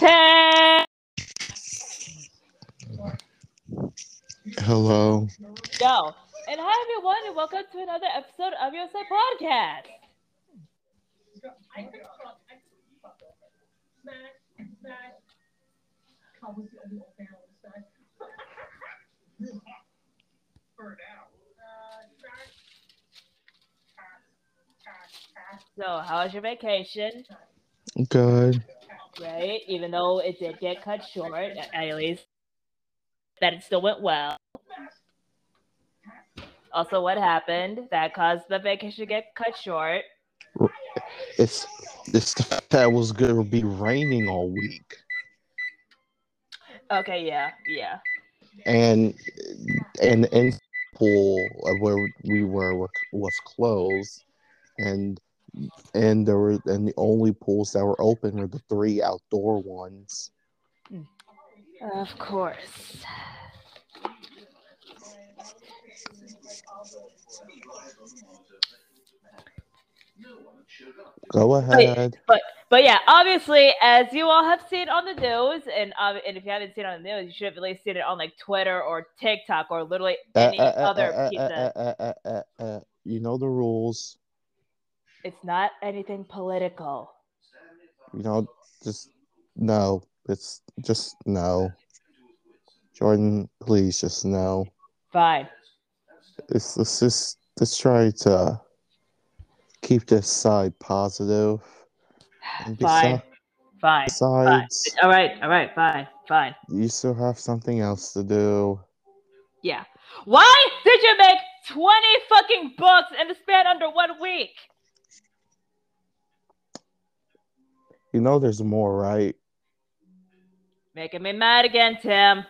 Hello. Go. And hi everyone, and welcome to another episode of your Side Podcast. So, how was your vacation? Good. Right? Even though it did get cut short, at least that it still went well. Also, what happened that caused the vacation to get cut short? It's it's that it was gonna be raining all week, Okay, yeah, yeah. and and the in pool where we were was closed, and and there were and the only pools that were open were the three outdoor ones. Of course. Go ahead. But but yeah, obviously, as you all have seen on the news, and um, and if you haven't seen it on the news, you should have at least seen it on like Twitter or TikTok or literally any uh, uh, other uh, piece of. You know the rules. It's not anything political. You know, just no. It's just no. Jordan, please just no. Fine. Let's, let's just let's try to keep this side positive. And Fine. besi- Fine. Fine. All right. All right. Fine. Fine. you still have something else to do. Yeah. Why did you make 20 fucking books in the span under one week? You know there's more, right? Making me mad again, Tim.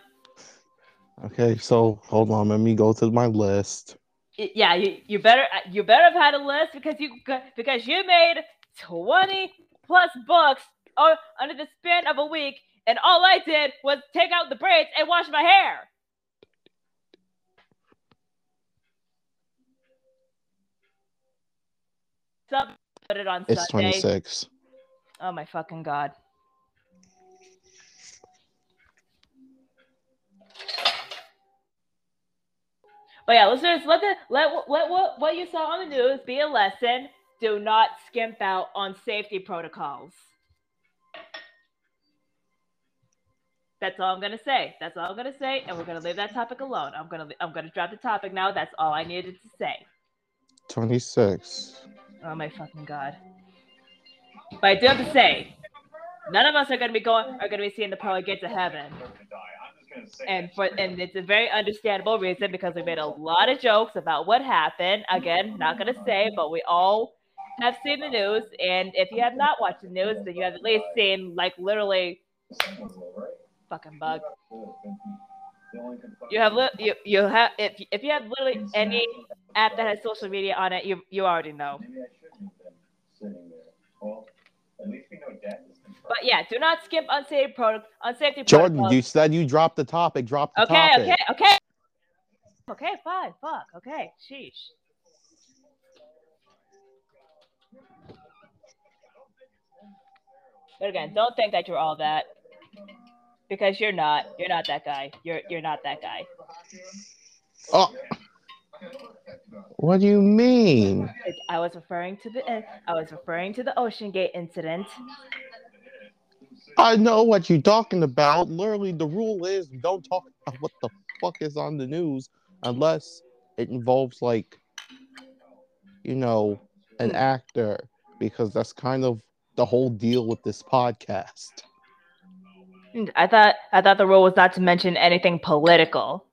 Okay, so hold on. Let me go to my list. Yeah, you, you better uh, you better have had a list because you because you made 20 plus books oh, under the span of a week, and all I did was take out the braids and wash my hair. Sub put it on It's Sunday. 26. Oh my fucking god. But yeah, listeners, let the let let what what you saw on the news be a lesson. Do not skimp out on safety protocols. That's all I'm gonna say. That's all I'm gonna say, and we're gonna leave that topic alone. I'm gonna I'm gonna drop the topic now. That's all I needed to say. 26. Oh my fucking god. But I do have to say, none of us are gonna be going are gonna be seeing the pearly gates of heaven. And for and it's a very understandable reason because we made a lot of jokes about what happened. Again, not gonna say, but we all have seen the news. And if you have not watched the news, then you have at least seen like literally fucking bug. You have li- you you have if if you have literally any app that has social media on it, you you already know. But yeah, do not skip on safety pro on safety Jordan, you said you dropped the topic. Drop the okay, topic. okay, okay, okay, Okay, fine, fuck, okay, sheesh. But again, don't think that you're all that because you're not. You're not that guy. You're you're not that guy. Oh. What do you mean? I was referring to the I was referring to the OceanGate incident. I know what you're talking about. Literally, the rule is don't talk about what the fuck is on the news unless it involves, like, you know, an hmm. actor, because that's kind of the whole deal with this podcast. I thought I thought the rule was not to mention anything political.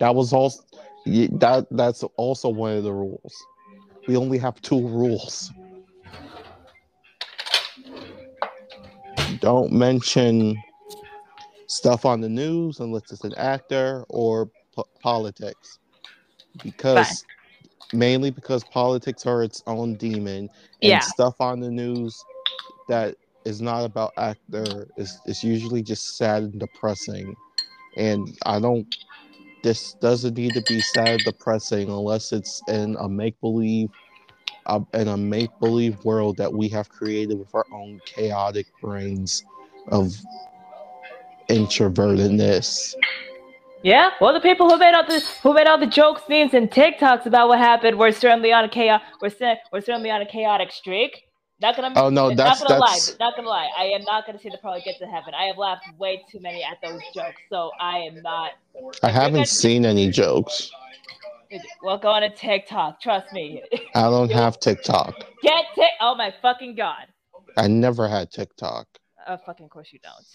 That was also that. That's also one of the rules. We only have two rules. Don't mention stuff on the news unless it's an actor or po- politics, because mainly because politics are its own demon, and Yeah. stuff on the news that is not about actor is is usually just sad and depressing, and I don't. This doesn't need to be sad and depressing unless it's in a make believe uh, in a make believe world that we have created with our own chaotic brains of introvertedness. Yeah, well, the people who made all the who made all the jokes, memes, and TikToks about what happened were certainly on a chaos. We're, we're certainly on a chaotic streak. Not gonna. Oh no, that's not gonna that's lie. Not gonna lie. I am not gonna see the probably get to heaven. I have laughed way too many at those jokes, so I am not. I haven't seen any jokes. Well, go on to TikTok. Trust me. I don't have TikTok. Get Tik. Oh my fucking god. I never had TikTok. Oh fucking course you don't.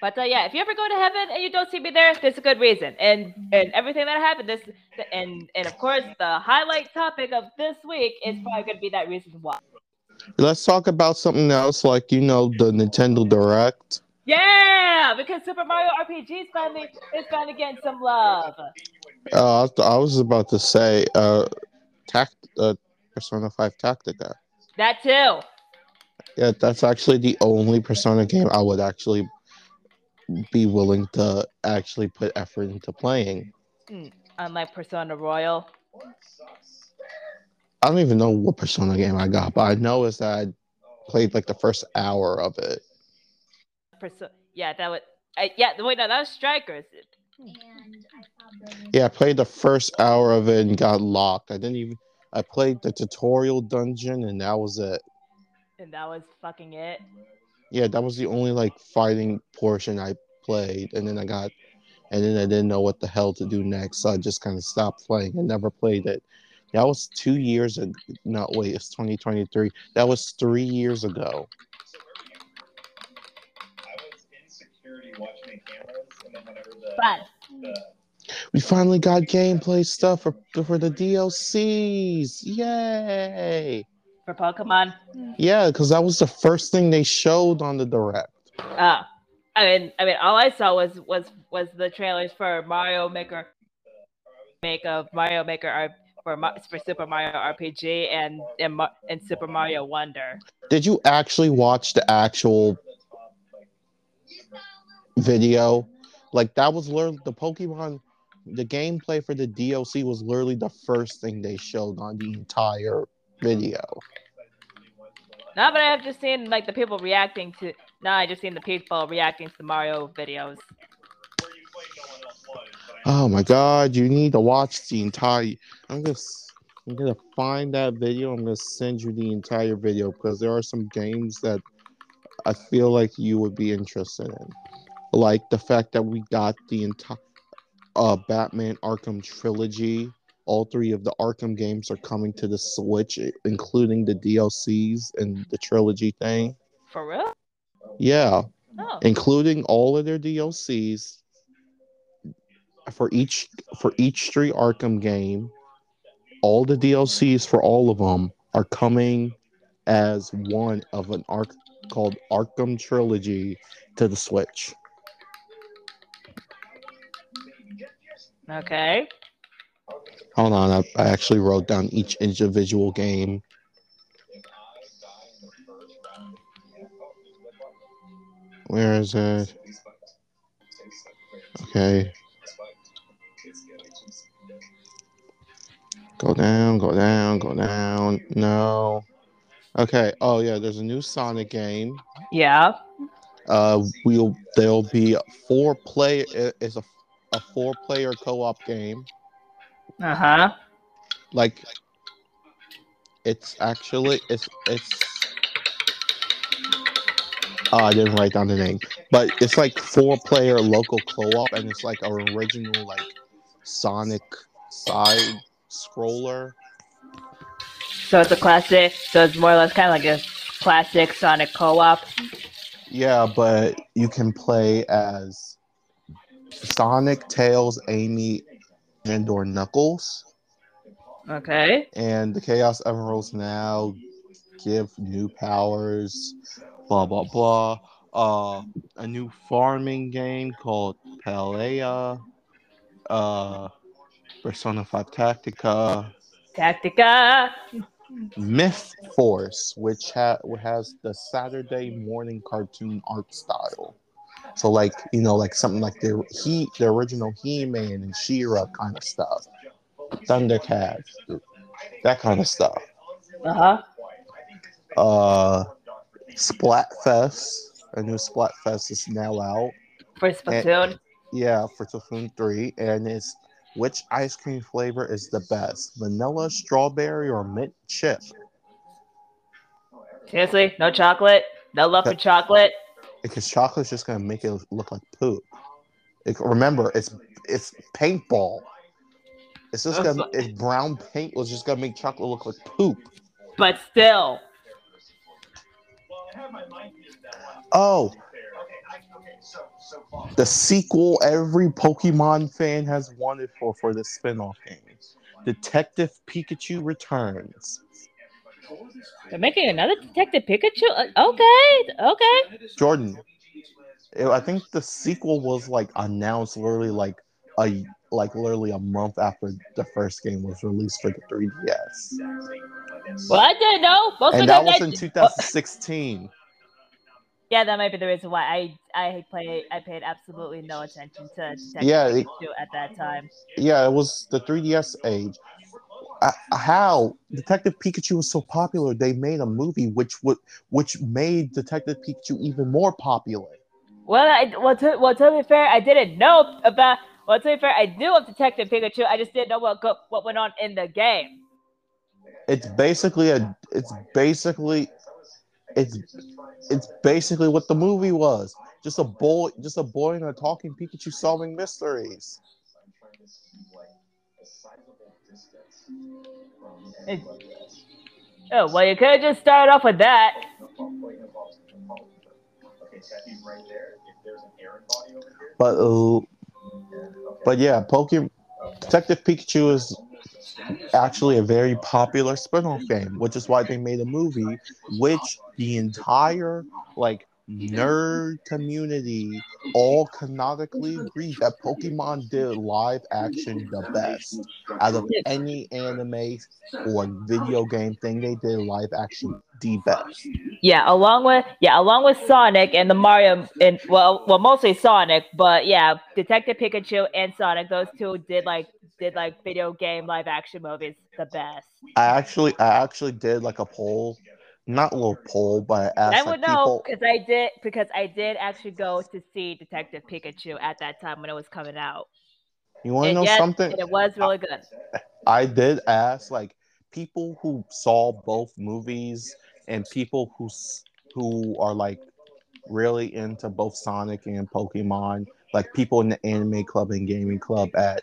But uh, yeah, if you ever go to heaven and you don't see me there, there's a good reason. And and everything that happened this and and of course the highlight topic of this week is probably going to be that reason why. Let's talk about something else, like you know the Nintendo Direct. Yeah, because Super Mario RPG is finally is finally getting some love. Uh, I was about to say, uh, tact, uh, Persona Five Tactica. That too. Yeah, that's actually the only Persona game I would actually be willing to actually put effort into playing. Mm, unlike Persona Royal. I don't even know what Persona game I got, but I know is that I played like the first hour of it. Perso- yeah, that was. Uh, yeah, wait, no, that was Strikers. Yeah, I played the first hour of it and got locked. I didn't even. I played the tutorial dungeon and that was it. And that was fucking it. Yeah, that was the only like fighting portion I played, and then I got, and then I didn't know what the hell to do next, so I just kind of stopped playing and never played it. That was two years ago. No, wait, it's 2023. That was three years ago. Fun. We finally got gameplay stuff for for the DLCs. Yay! For Pokemon. Yeah, because that was the first thing they showed on the direct. Oh, I mean, I mean, all I saw was was was the trailers for Mario Maker, make of Mario Maker R- for for Super Mario RPG and and, and Super Mario Wonder. Did you actually watch the actual video? Like that was literally the Pokemon, the gameplay for the DLC was literally the first thing they showed on the entire video. No, but I have just seen like the people reacting to. No, I just seen the people reacting to the Mario videos. Oh my god, you need to watch the entire. I'm just. I'm gonna find that video. I'm gonna send you the entire video because there are some games that I feel like you would be interested in, like the fact that we got the entire uh, Batman Arkham trilogy. All three of the Arkham games are coming to the Switch, including the DLCs and the trilogy thing. For real? Yeah, Oh. including all of their DLCs for each for each three Arkham game. All the DLCs for all of them are coming as one of an arc called Arkham Trilogy to the Switch. Okay. Hold on, I, I actually wrote down each individual game. Where is it? Okay. Go down, go down, go down. No. Okay. Oh yeah, there's a new Sonic game. Yeah. Uh, we'll there'll be four play. it- It's a a four player co op game. Uh huh. Like, it's actually it's it's. Oh, I didn't write down the name, but it's like four player local co op, and it's like an original like Sonic side scroller. So it's a classic. So it's more or less kind of like a classic Sonic co-op. Yeah, but you can play as Sonic, Tails, Amy, and or Knuckles. Okay. And the Chaos Emeralds now give new powers, blah blah blah. Uh, a new farming game called Palia. Uh, Persona 5 Tactica. Tactica. Myth Force, which ha- has the Saturday morning cartoon art style. So, like you know, like something like the he, the original He-Man and She-Ra kind of stuff, Thundercats, that kind of stuff. Uh huh. Uh, Splatfest. A new Splatfest is now out. For Splatoon. Yeah, for Splatoon 3. And it's which ice cream flavor is the best? Vanilla, strawberry, or mint chip? Seriously? No chocolate? No love for chocolate? Because chocolate's just gonna make it look like poop. It- remember, it's it's paintball. It's just That's gonna it's brown paint was just gonna make chocolate look like poop. But still. Oh, the sequel every Pokemon fan has wanted for for the spin-off game. Detective Pikachu returns. They're making another Detective Pikachu? Uh, Okay, okay. Jordan, I think the sequel was like announced literally like a like literally a month after the first game was released for the 3DS, Well, I didn't know. Most and of that them, was I- in 2016. Yeah, that might be the reason why I I played I paid absolutely no attention to Detective Yeah, it- Pikachu at that time. Yeah, it was the 3DS age. Uh, how Detective Pikachu was so popular, they made a movie which would which made Detective Pikachu even more popular. Well, I well to, well to be fair, I didn't know about. Well, to be fair, I knew of Detective Pikachu. I just didn't know what go, what went on in the game. It's basically a it's basically it's it's basically what the movie was. Just a boy just a boy and a talking Pikachu solving mysteries. Oh well, you could just started off with that. But uh, but yeah, Pokemon Detective Pikachu is actually a very popular spin-off game, which is why they made a movie which the entire like Mm-hmm. nerd community all canonically agree that Pokemon did live action the best out of any anime or video game thing they did live action the best. Yeah, along with yeah, along with Sonic and the Mario and well, well mostly Sonic, but yeah, Detective Pikachu and Sonic, those two did like did like video game live action movies the best. I actually I actually did like a poll, not a little poll, but I asked I like, would know people. because I did because I did actually go to see Detective Pikachu at that time when it was coming out. You want to know yes, something? it was really good. I did ask like people who saw both movies and people who who are like really into both Sonic and Pokemon, like people in the anime club and gaming club at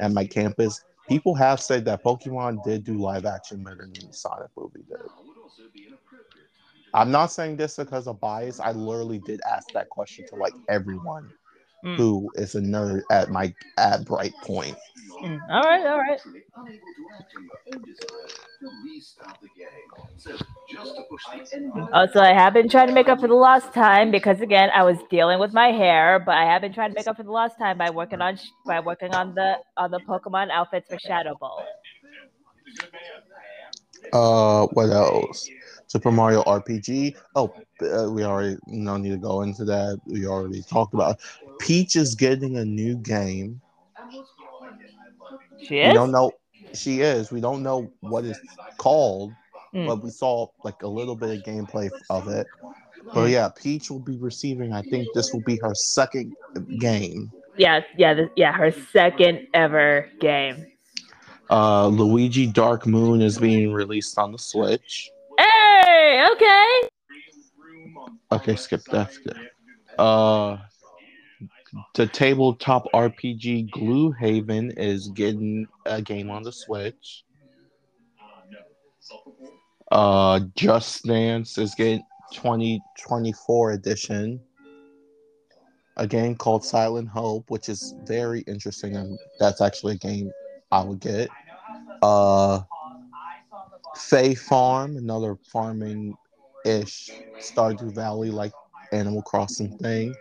at my campus. People have said that Pokemon did do live action better than the Sonic movie did. I'm not saying this because of bias. I literally did ask that question to like everyone Mm. who is a nerd at my at Bright Point. Mm, All right, all right. Also, I have been trying to make up for the lost time because again, I was dealing with my hair, but I have been trying to make up for the lost time by working on by working on the on the Pokemon outfits for Shadow Ball. Uh, what else? Super Mario RPG. Oh, uh, we already no need to go into that. We already talked about. it. Peach is getting a new game. She is. We don't know. She is. We don't know what it's called, Mm. but we saw like a little bit of gameplay of it. But yeah, Peach will be receiving. I think this will be her second game. Yeah, yeah, yeah. Her second ever game. Uh, Luigi Dark Moon is being released on the Switch. Hey, okay. Okay, skip that. Uh, the tabletop RPG Gloomhaven is getting a game on the Switch. Uh, Just Dance is getting 2024 edition. A game called Silent Hope, which is very interesting, and that's actually a game I would get. Uh, Fae Farm, another farming ish Stardew Valley like Animal Crossing thing.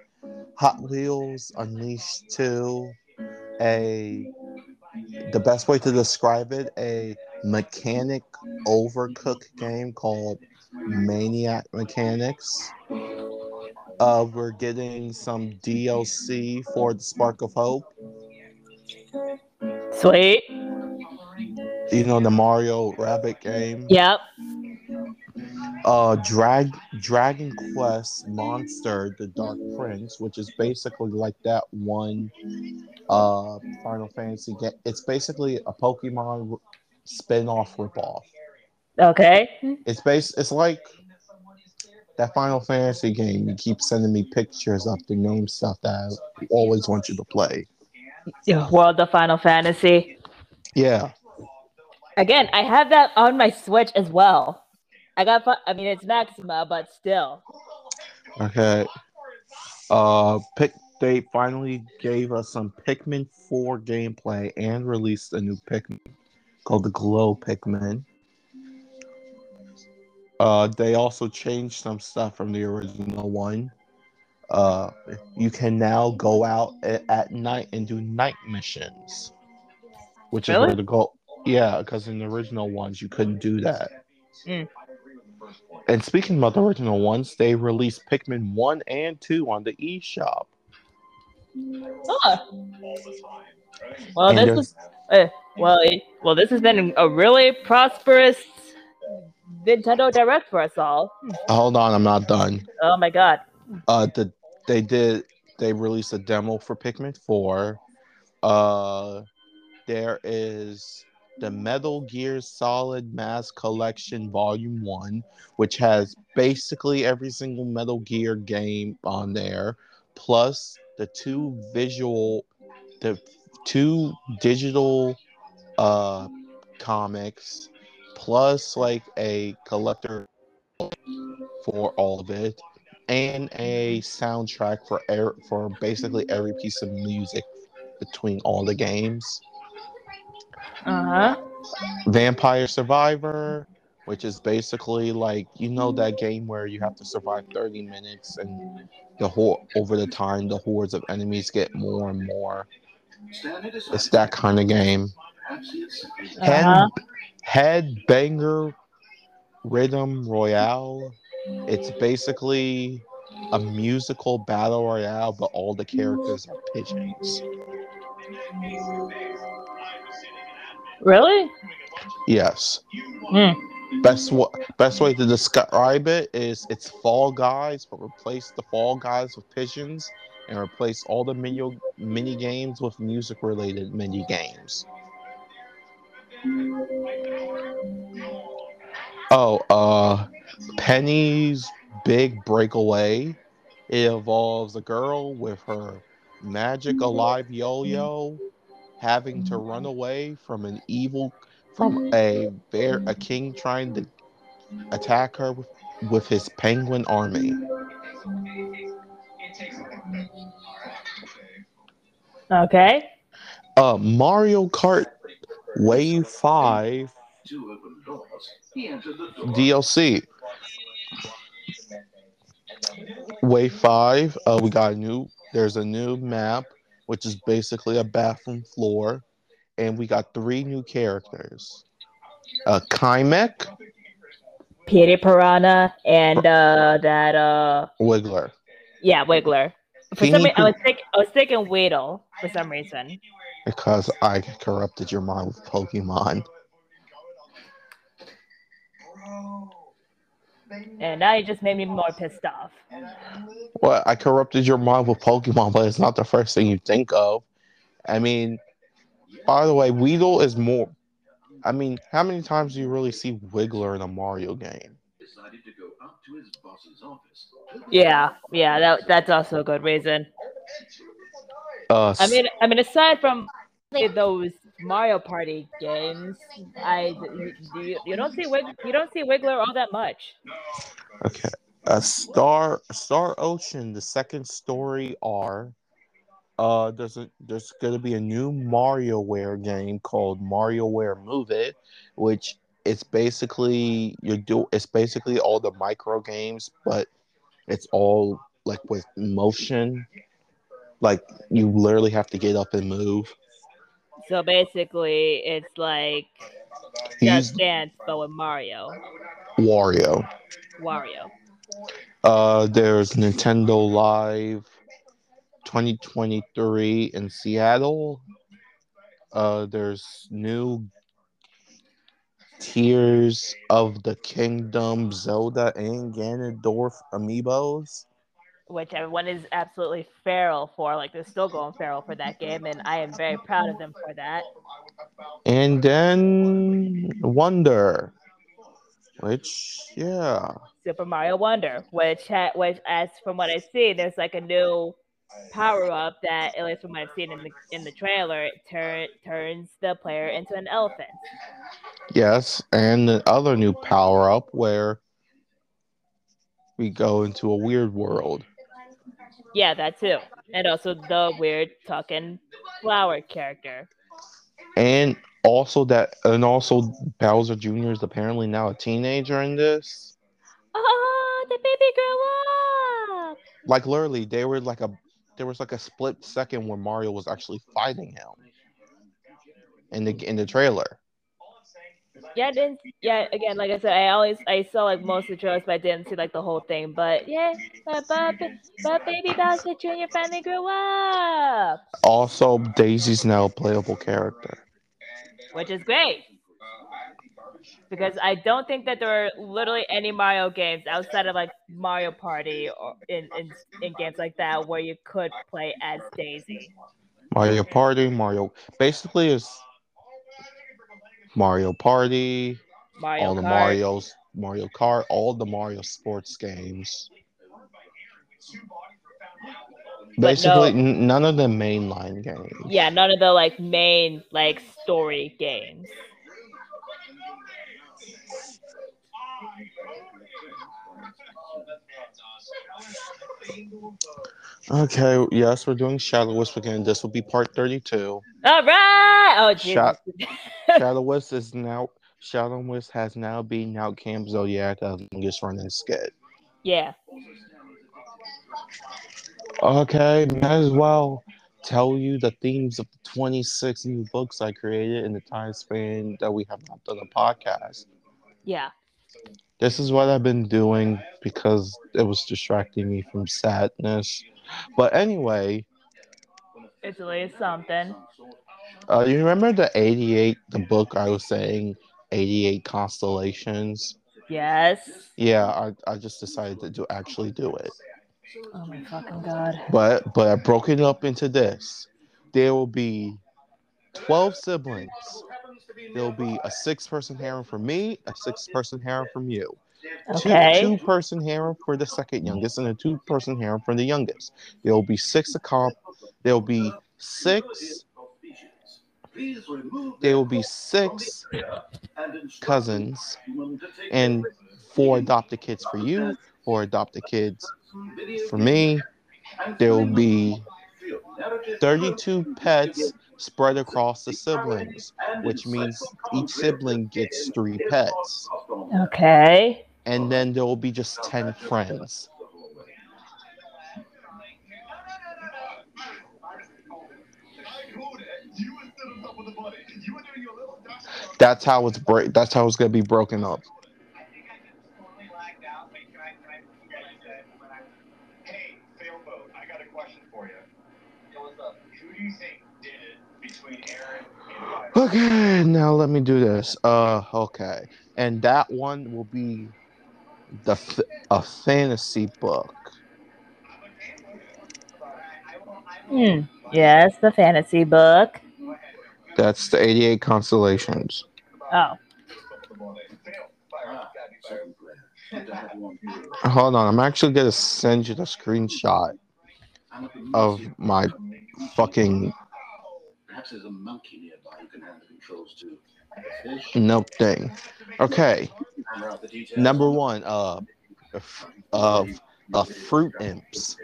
Hot Wheels Unleashed 2, a the best way to describe it, a mechanic overcooked game called Manic Mechanics. Uh, we're getting some DLC for the Spark of Hope. Sweet. You know the Mario Rabbit game. Yep. uh drag Dragon Quest Monster: The Dark Prince, which is basically like that one uh Final Fantasy game. It's basically a Pokemon spin-off ripoff. Okay. It's based. It's like that Final Fantasy game. You keep sending me pictures of the name stuff that I always want you to play. Yeah, World of Final Fantasy. Yeah. Again, I have that on my Switch as well. I got. I mean, it's Maxima, but still. Okay. Uh, pick. They finally gave us some Pikmin 4 gameplay and released a new Pikmin called the Glow Pikmin. Uh, they also changed some stuff from the original one. Uh, you can now go out at night and do night missions, which is Really? where the goal. Yeah, because in the original ones you couldn't do that. Mm. And speaking about the original ones, they released Pikmin 1 and 2 on the eShop. Oh. Well, And this was. Uh, well, well, this has been a really prosperous Nintendo Direct for us all. Hold on, I'm not done. Oh my god. Uh, the they did they released a demo for Pikmin 4. Uh, there is the Metal Gear Solid Master Collection Volume 1, which has basically every single Metal Gear game on there, plus the two visual, the two digital uh comics, plus like a collector for all of it and a soundtrack for er- for basically every piece of music between all the games. Uh huh. Vampire Survivor, which is basically like you know that game where you have to survive 30 minutes and the whole over the time the hordes of enemies get more and more. It's that kind of game. Head Uh-huh. Headbanger Rhythm Royale. It's basically a musical battle royale, but all the characters are pigeons. Really? Yes. Hmm. Best wa- best way to describe it is it's Fall Guys, but replace the Fall Guys with pigeons and replace all the mini mini games with music related mini games. Oh, uh, Penny's Big Breakaway. It involves a girl with her magic alive yo-yo having to run away from an evil from a bear a king trying to attack her with, with his penguin army. Okay. Uh Mario Kart Wave 5 DLC. Wave 5, uh we got a new there's a new map which is basically a bathroom floor and we got three new characters. Uh Kamek, Petey Piranha and uh that uh Wiggler. yeah Wiggler. For some reason, I was thinking I was thinking Weedle for some reason. Because I corrupted your mind with Pokemon. And now you just made me more pissed off. Well, I corrupted your mind with Pokemon, but it's not the first thing you think of. I mean, by the way, Weedle is more. I mean, how many times do you really see Wiggler in a Mario game? Yeah, yeah, that that's also a good reason. Uh, I mean, I mean, aside from those Mario Party games, I you, you don't see Wig, you don't see Wiggler all that much. okay. a Star Star Ocean, the second story R. Uh, there's a, there's gonna be a new MarioWare game called MarioWare Move It, which it's basically you do it's basically all the micro games, but it's all like with motion. Like you literally have to get up and move. So basically, it's like Use Just Dance, but with Mario, Wario. Wario. Uh, there's Nintendo Live 2023 in Seattle. Uh, there's new Tears of the Kingdom Zelda and Ganondorf amiibos. Which everyone is absolutely feral for. Like they're still going feral for that game, and I am very proud of them for that. And then Wonder. Which yeah. Super Mario Wonder, which ha- which as from what I see, there's like a new power up that, at least from what I've seen in the in the trailer, it turn turns the player into an elephant. Yes, and the other new power up where we go into a weird world. Yeah, that too, and also the weird talking flower character. And also that and also Bowser Jr. is apparently now a teenager in this. Oh, the baby grew up. Like literally, they were like a there was like a split second where Mario was actually fighting him in the in the trailer. Yeah, I didn't. Yeah, again, like I said, I always I saw like most of the trailers, but I didn't see like the whole thing. But yeah, but but, but baby Bowser Jr. finally grew up, Also, Daisy's now a playable character. which is great. Because I don't think that there are literally any Mario games outside of like Mario Party or in, in in games like that where you could play as Daisy. Mario Party, Mario basically is Mario Party, Mario all the Kart. Mario's, Mario Kart, all the Mario sports games. Basically, n- none of the mainline games. Yeah, none of the like main like story games. Okay, yes, we're doing Shadow Wisp again. This will be part 32. All right. Oh, Jesus. Shadow Wisp is now Shadow Wisp has now beaten out Camp Zodiac as longest running skit. yeah. Okay, might as well tell you the themes of the 26 new books I created in the time span that we have not done a podcast. Yeah. This is what I've been doing because it was distracting me from sadness. But anyway, It's at least something. uh, you remember the 88, the book I was saying, 88 Constellations? Yes. Yeah, I, I just decided to do, actually do it. Oh my fucking god. But but I broke it up into this. There will be 12 siblings. There'll be a six person harem for me, a six person harem from you. Okay. Two two person harem for the second youngest, and a two person harem for the youngest. There'll be six a accom- there'll be six there will be six cousins and four adopted kids for you, four adopted kids for me. There will be 32 pets spread across the siblings, which means each sibling gets three pets. Okay. And then there will be just 10 friends. That's how it's break. That's how it's gonna be broken up. Hey, Sailboat, I got a question for you. What's up? Who do you think did it between Aaron and Fire? Okay, now let me do this. Uh, okay, and that one will be the f- a fantasy book. Hmm. Yes, the fantasy book. That's the 88 constellations. Oh. Hold on, I'm actually gonna send you the screenshot of my fucking Perhaps there's a monkey nearby who can handle the controls too. Fish. nope thing. Okay, Hammer out the details. number one, uh, f- of uh, fruit imps.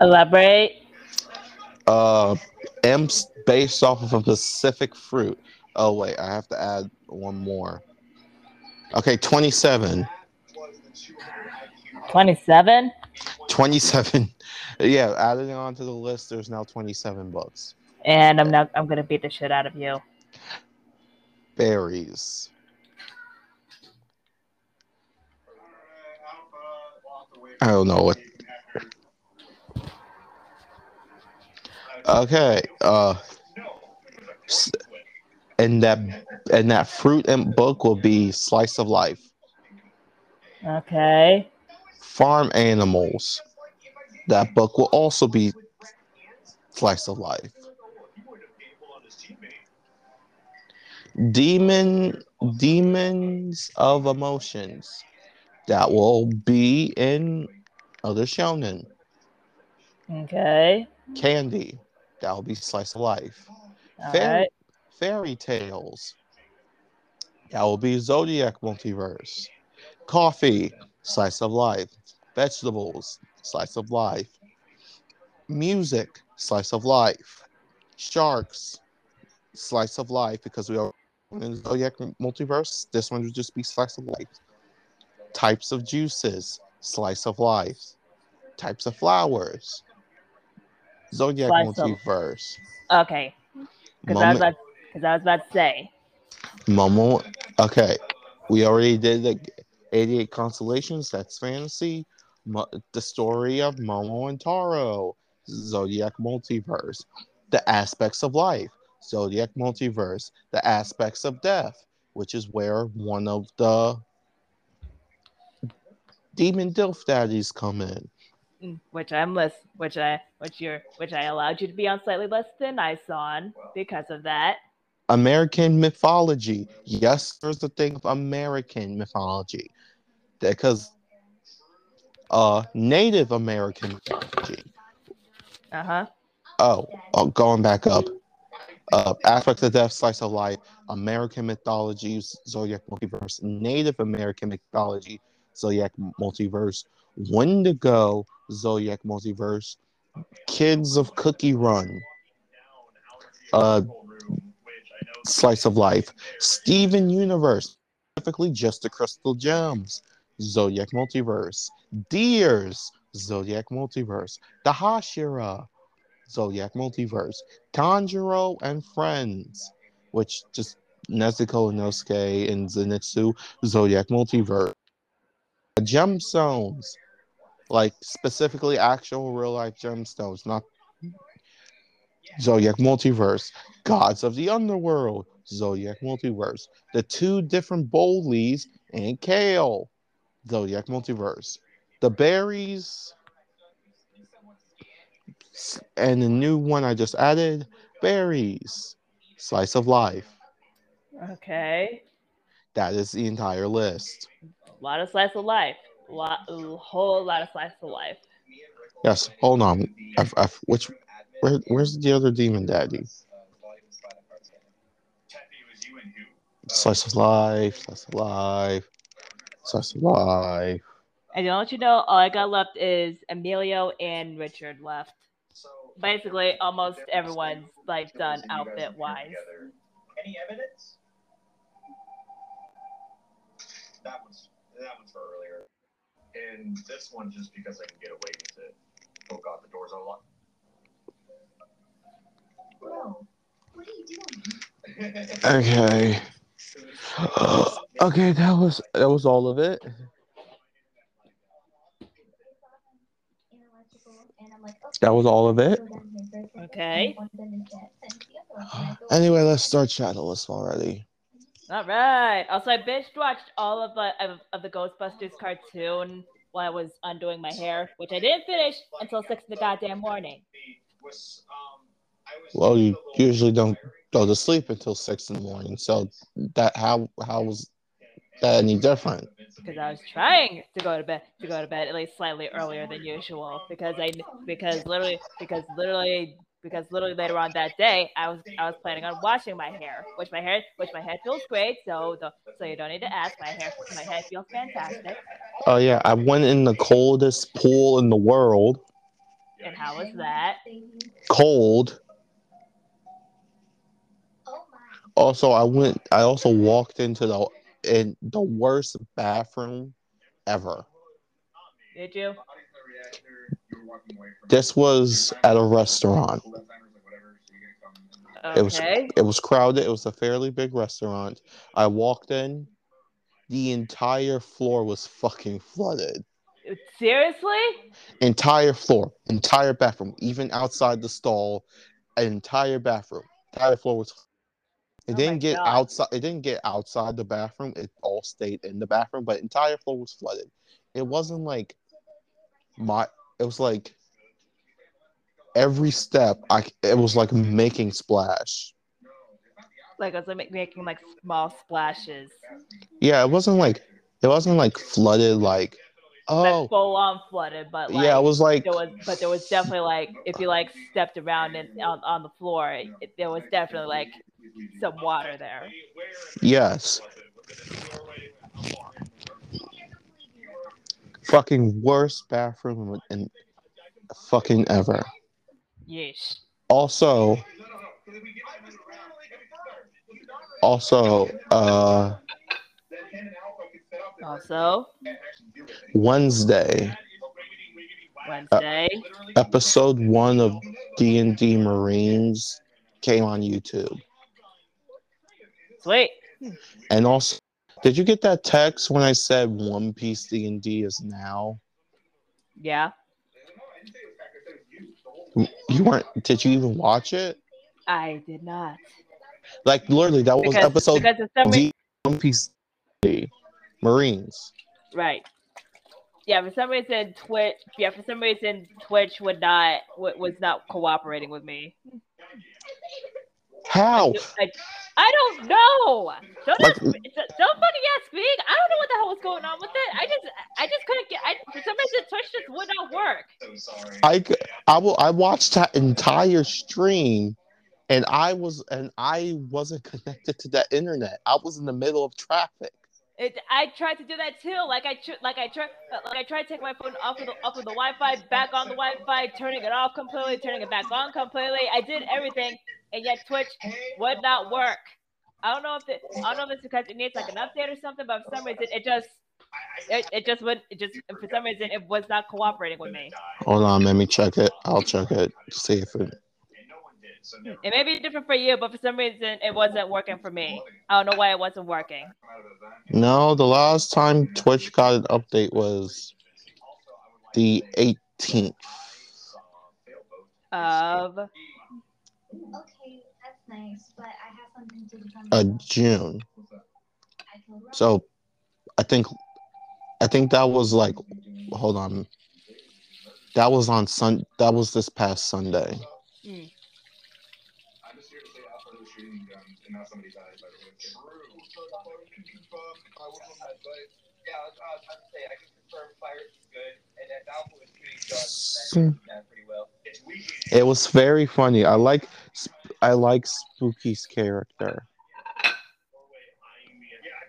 Elaborate. Uh, imps based off of a specific fruit. Oh wait, I have to add one more. Okay, 27. 27. 27. Yeah, adding on to the list, there's now 27 books. And I'm not I'm gonna beat the shit out of you. Berries. I don't know what. Okay. Uh, And that and that fruit and book will be slice of life. Okay. Farm animals. That book will also be slice of life. Demon demons of emotions. That will be in other shonen. Okay. Candy. That will be slice of life. Fairy, right. fairy tales. That will be Zodiac multiverse. Coffee, slice of life. Vegetables, slice of life. Music, slice of life. Sharks, slice of life because we are in Zodiac multiverse. This one would just be slice of life. Types of juices, slice of life. Types of flowers. Zodiac Slice of- multiverse. Okay. Because I was Moment- about because I was about to say. Momo. Okay, we already did the 88 constellations. That's fantasy. Mo- the story of Momo and Taro. Zodiac multiverse. The aspects of life. Zodiac multiverse. The aspects of death, which is where one of the demon dilf daddies come in. Mm, Which I'm less, which I, which you're, which I allowed you to be on slightly less than ice on because of that. American mythology. Yes, there's a thing of American mythology. Because uh Native American mythology. Uh huh. Oh, oh going back up. Uh aspects of death, slice of life, American mythology, Zodiac multiverse, Native American mythology, Zodiac multiverse, Wendigo, Zodiac multiverse, Kids of Cookie Run, uh slice of life, Steven Universe, specifically just the crystal gems, Zodiac multiverse, Deers, Zodiac multiverse, the Hashira, Zodiac multiverse, Tanjiro and Friends, which just Nezuko, Inosuke, and Zenitsu, Zodiac multiverse, gemstones, like specifically actual real life gemstones, not Zodiac multiverse, Gods of the Underworld, Zodiac multiverse, the two different Bowleys and Kale, Zodiac multiverse, the berries, and the new one I just added, berries, slice of life. Okay. That is the entire list. A lot of slice of life. A lot, a whole lot of slice of life. Yes, hold on. I've, I've, which, where, where's the other demon daddy? Slice of life, slice of life, slice of life. And to let you know, all I got left is Emilio and Richard left. Basically, almost everyone's like done outfit wise. Any evidence? That one's that one's for earlier. And this one just because I can get away with it. Oh god, the doors are locked. Bro, what are you doing? Okay. okay, that was that was all of it. And I'm like, That was all of it. go down here for a second. Okay. And one of them is dead. And the other one, and I go, Anyway, let's start Shadow Wisp already. All right. Also, I binge watched all of the of, of the Ghostbusters cartoon while I was undoing my hair, which I didn't finish until six in the goddamn morning. Well, you usually don't go to sleep until six in the morning, so that how how was that any different? because I was trying to go to bed to go to bed at least slightly earlier than usual because I because literally because literally because literally later on that day I was I was planning on washing my hair which my hair which my head feels great so the so you don't need to ask my hair my head feels fantastic Oh yeah, I went in the coldest pool in the world. and how was that. Cold. Oh my. Also, I went. I also walked into the in the worst bathroom ever. did you This was at a restaurant. It was okay it was crowded. It was a fairly big restaurant. I walked in. The entire floor was fucking flooded. seriously Entire floor, entire bathroom, even outside the stall, entire bathroom, entire floor was It Oh didn't get God. outside. It didn't get outside the bathroom. It all stayed in the bathroom, but entire floor was flooded. It wasn't like my. It was like every step. I. It was like making splash. Like I was like, making like small splashes. Yeah, it wasn't like. It wasn't like flooded. Like, oh, Like full on flooded, but like yeah, it was like there was, but there was definitely like if you like stepped around and on, on the floor, it, it- there was definitely like some water there. yes, fucking worst bathroom in fucking ever. Yes. Also, also, uh, Also, Wednesday, Wednesday. episode one of D and D Marines came on YouTube, Sweet. and also, did you get that text when I said One Piece D and D is now? Yeah, You weren't? Did you even watch it? I did not. Like literally, that was episode because for some D One Piece D Marines. right. Yeah, for some reason Twitch. Yeah, for some reason Twitch would not wa- was not cooperating with me. How? I, I don't know. Don't Like- ask, ask me. I don't know what the hell was going on with it. I just I just couldn't get. I, for some reason Twitch just would not work. I c- I will I watched that entire stream and I was and I wasn't connected to that internet. I was in the middle of traffic. It, I tried to do that too. Like I tr- like I tried like I tried to take my phone off of the off of the Wi-Fi, back on the Wi-Fi, turning it off completely, turning it back on completely. I did everything, and yet Twitch would not work. I don't know if it, I don't know if it's because it needs like an update or something, but for some reason it just it, it just would it just for some reason it was not cooperating with me. Hold on, let me check it. I'll check it. See if it It may be different for you, but for some reason it wasn't working for me. I don't know why it wasn't working. No, the last time Twitch got an update was the 18th. Of Okay, that's nice, but I have something to become. of June. I can run. So I think I think that was like hold on. That was on Sun that was this past Sunday. mm, I'm It was very funny. I like I like Spooky's character. I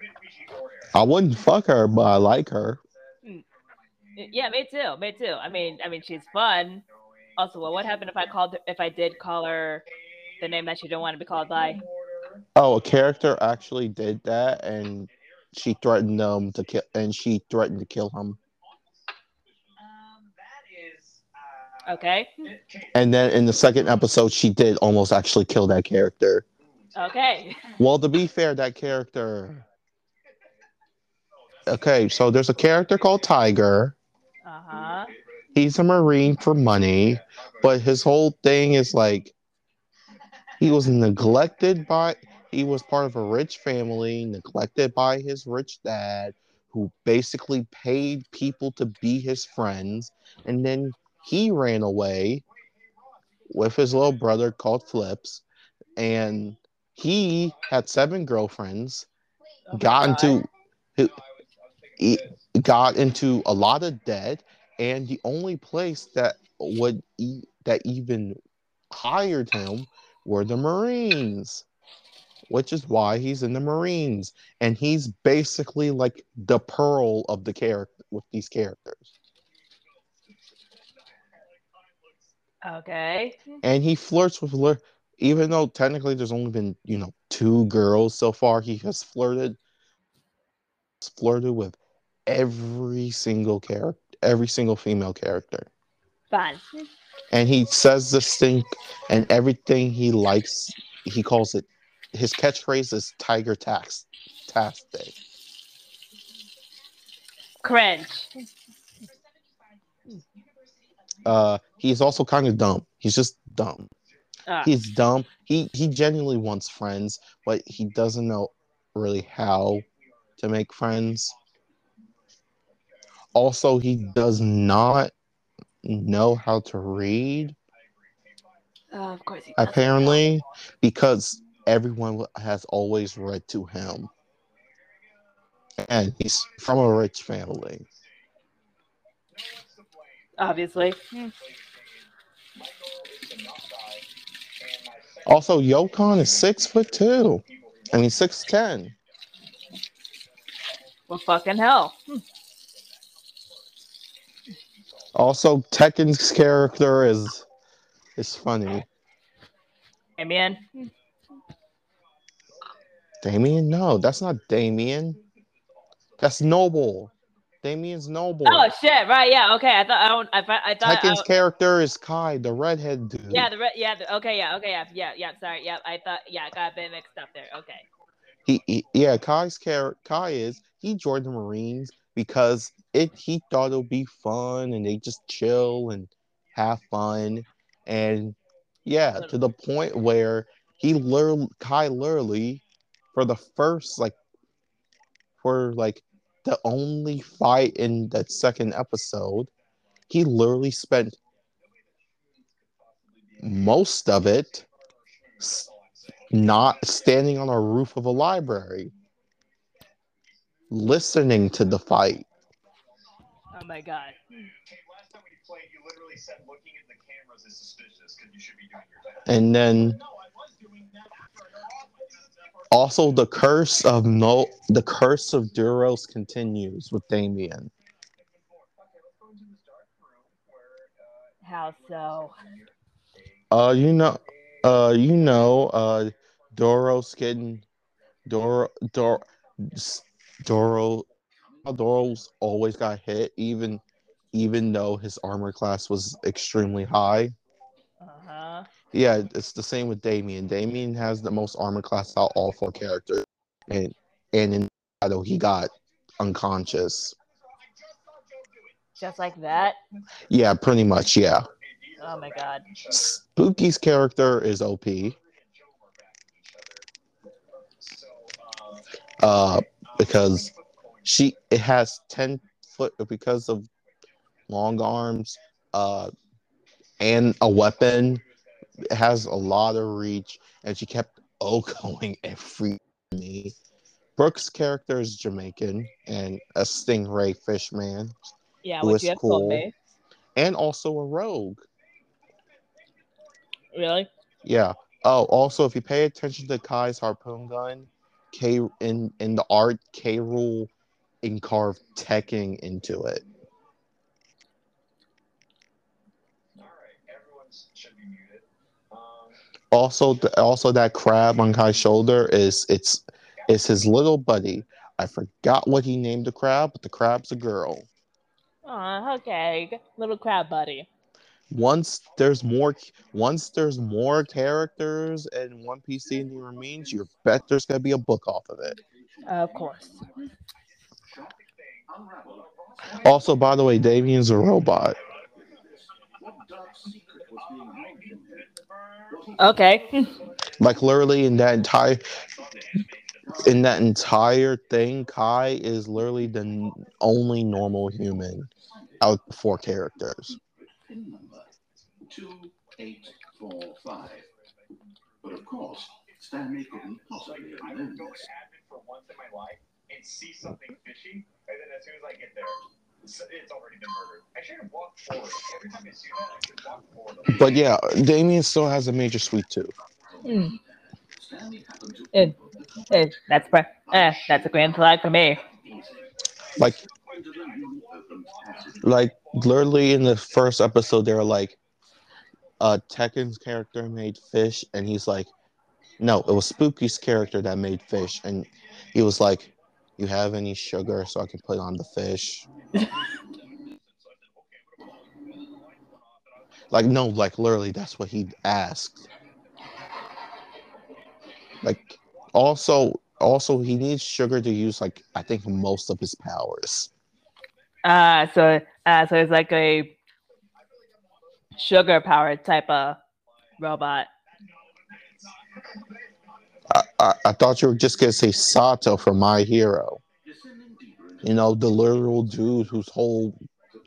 meant PG or Eric. I wouldn't fuck her, but I like her. Mm. yeah, me too, me too. I mean, I mean she's fun. Also, well, what happened if I called her, if I did call her the name that she didn't want to be called by? Oh, a character actually did that, and she threatened them to kill, and she threatened to kill him. Um, that is, uh, Okay, And then in the second episode, she did almost actually kill that character. okay. Well, to be fair, that character. Okay, so there's a character called Tiger. Uh huh. He's a Marine for money, but his whole thing is like he was neglected by, he was part of a rich family, neglected by his rich dad, who basically paid people to be his friends. And then he ran away with his little brother called Flips. And he had seven girlfriends, got into he got into a lot of debt and the only place that would that even hired him were the marines which is why he's in the marines and he's basically like the pearl of the character with these characters Okay. and he flirts with lir- even though technically there's only been you know two girls so far he has flirted flirted with every single character every single female character Fun. and he says this thing and everything he likes he calls it his catchphrase is tiger tax tax day Cringe. Uh he's also kind of dumb he's just dumb Ah, He's dumb. He he genuinely wants friends, but he doesn't know really how to make friends. Also, he does not know how to read oh, of course he does. apparently because everyone has always read to him and he's from a rich family Obviously. Hmm. also yokon is six foot two. I mean six ten. Well, fucking hell. Hmm. also tekken's character is is funny. Man. damien? No that's not damien. That's noble damien's noble Oh shit! Right? Yeah. Okay. I thought I don't. I, thought- I thought. tekken's I, character is kai the redhead dude yeah. The re- yeah. The, okay. Yeah. Okay. Yeah. Yeah. Yeah. Sorry. Yeah. I thought. Yeah. I got a bit mixed up there. Okay. he, he yeah kai's character kai is he joined the marines because it he thought it would be fun and they just chill and have fun and yeah to the point where he literally kai literally for the first like for like the only fight in that second episode. He literally spent most of it not standing on a roof of a library listening to the fight. Oh my god. Last time also the curse of no the curse of duros continues with damien How so? uh you know uh you know uh doros getting doro doro doro doros always got hit even even though his armor class was extremely high Uh huh. Yeah, it's the same with Damien. Damien has the most armor class out all four characters, and and in battle he got unconscious. Just like that. Yeah, pretty much. Yeah, Oh my god. Spooky's character is OP. Uh, because she it has ten foot because of long arms, uh, and a weapon. It has a lot of reach, and she kept going every me. Brooke's character is Jamaican and a stingray fishman, Yeah. Who you have cool. told me. and also a rogue. Really? Yeah. Oh, also, if you pay attention to Kai's harpoon gun, K in in the art, K rule carved Tekken into it. All right, everyone should be muted. Um, Also, also that crab on Kai's shoulder is it's it's his little buddy. I forgot what he named the crab, but the crab's a girl. Aw, okay. Little crab buddy. Once there's more, once there's more characters in One Piece D and D Marines, you bet there's gonna be a book off of it. Of course. Also, by the way, Davian's a robot. Okay. Like literally in that entire in that entire thing, Kai is literally the only normal human out of the four characters. Two eight four five. But of course, Stanley couldn't possibly have known would go to this. for once in my life and see something fishy, and then as soon as I get there, it's, it's already been murdered. I should have walked forward. Every time I see that, I should walk forward. But yeah, Damien still has a major sweet tooth. Stanley happened to Eh, eh, that's pre- eh, that's a grand flag for me. Like under the newly opened passage. like literally in the first episode they were like uh Tekken's character made fish and he's like no, it was Spooky's character that made fish and he was like you have any sugar so I can put on the fish? like no, like literally that's what he asked. Like also also he needs sugar to use like I think most of his powers. Uh so uh so it's like a sugar powered type of robot. I, I, I thought you were just gonna say Sato from My Hero. Descending deeper into You know, the literal dude whose whole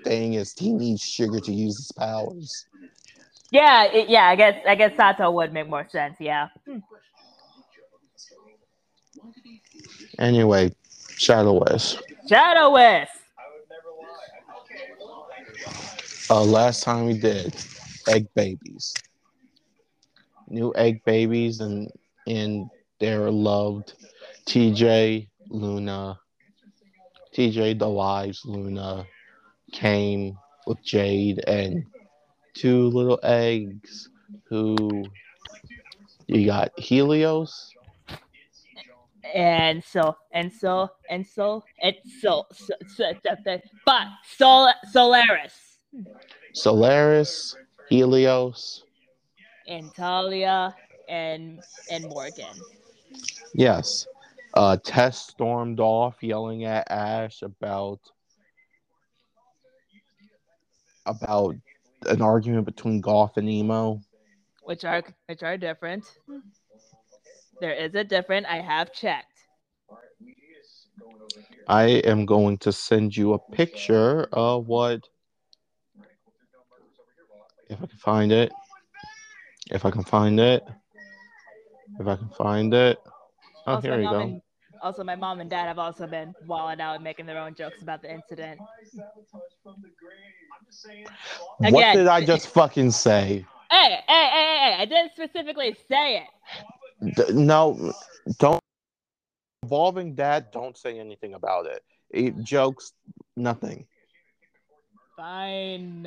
thing is he needs sugar to use his powers. Yeah, it, yeah. I guess I guess Sato would make more sense. Yeah. Anyway, Shadow Wisp. Shadow Wisp. I would never lie. Okay, well, Uh, last time we did egg babies, new egg babies, and and they're loved. TJ, Luna, TJ, the wives, Luna, came with Jade and two little eggs. Who you got? Helios. And so and so and so and so so, so, so, but Sol Solaris Solaris, Helios. and Talia and and Morgan. Yes. Uh, Tess stormed off yelling at Ash about about an argument between Goth and Emo. which are which are different. There is a different. I have checked. I am going to send you a picture of what if I can find it. If I can find it. If I can find it. Oh, also, here we go. and- also, my mom and dad have also been walling out and making their own jokes about the incident. What Again. did I just fucking say? Hey, hey, hey, hey! hey, I didn't specifically say it. D- no, don't involving that. Don't say anything about it. it jokes, nothing. Fine.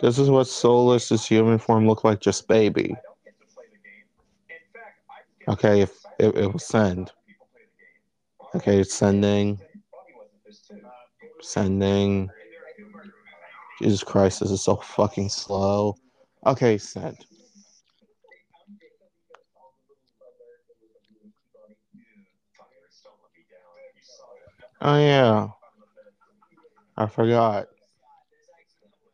This is what Solus's human form looked like, just baby. Okay, if it, it will send. Okay, it's sending. Sending. Jesus Christ, this is so fucking slow. Okay, sent. Oh yeah. I forgot.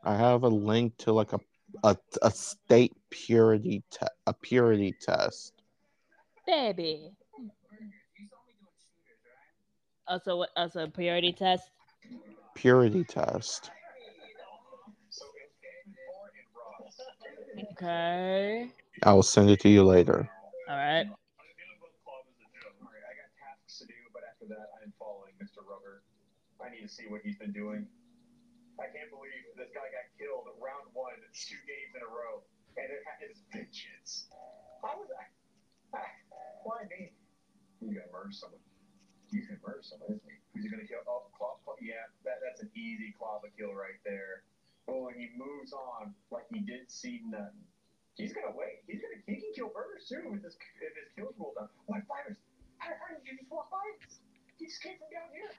I have a link to like a a, a state purity te- a purity test. Baby. Oh, also, what- oh, also purity test. Purity test. Okay. I will send it to you later. All right. Alright, I got tasks to do, but after that, I'm following Mr. Rubber. I need to see what he's been doing. I can't believe this guy got killed round one, two games in a row, and it his vengeance. How was that? Why me? You gotta murder someone. You can murder someone, isn't he? Who's he gonna kill? Oh, Claw, Claw, yeah, that, that's an easy Clava kill right there. Oh, and he moves on like he didn't see nothing. He's gonna wait. He's gonna he can kill murder soon with his if his kills rolled down. Why fires? How, how did you walk by? He came from down here.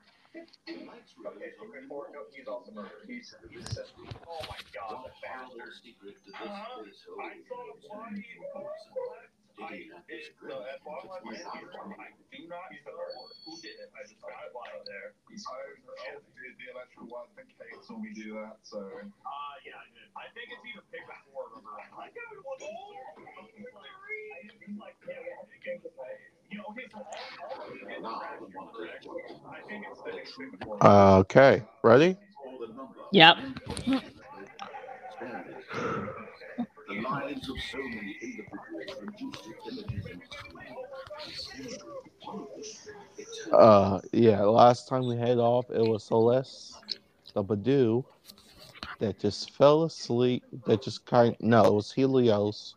Oh my god, the bastard. Uh-huh. I saw the body. I it, the at bottom line is I do not who did it. I just got it lying there. I did the electrical one. Think Kate saw me do that, so uh yeah, I did. I think it's either pick up or remember. I got one. Know, okay, so all, all he did was crash your correct. I think it's the next pick before. Okay, ready? or the number Yep. The lives of so many individuals Uh, yeah. Last time we head off, it was Celeste, the Badu, that just fell asleep. That just kind no, it was Helios.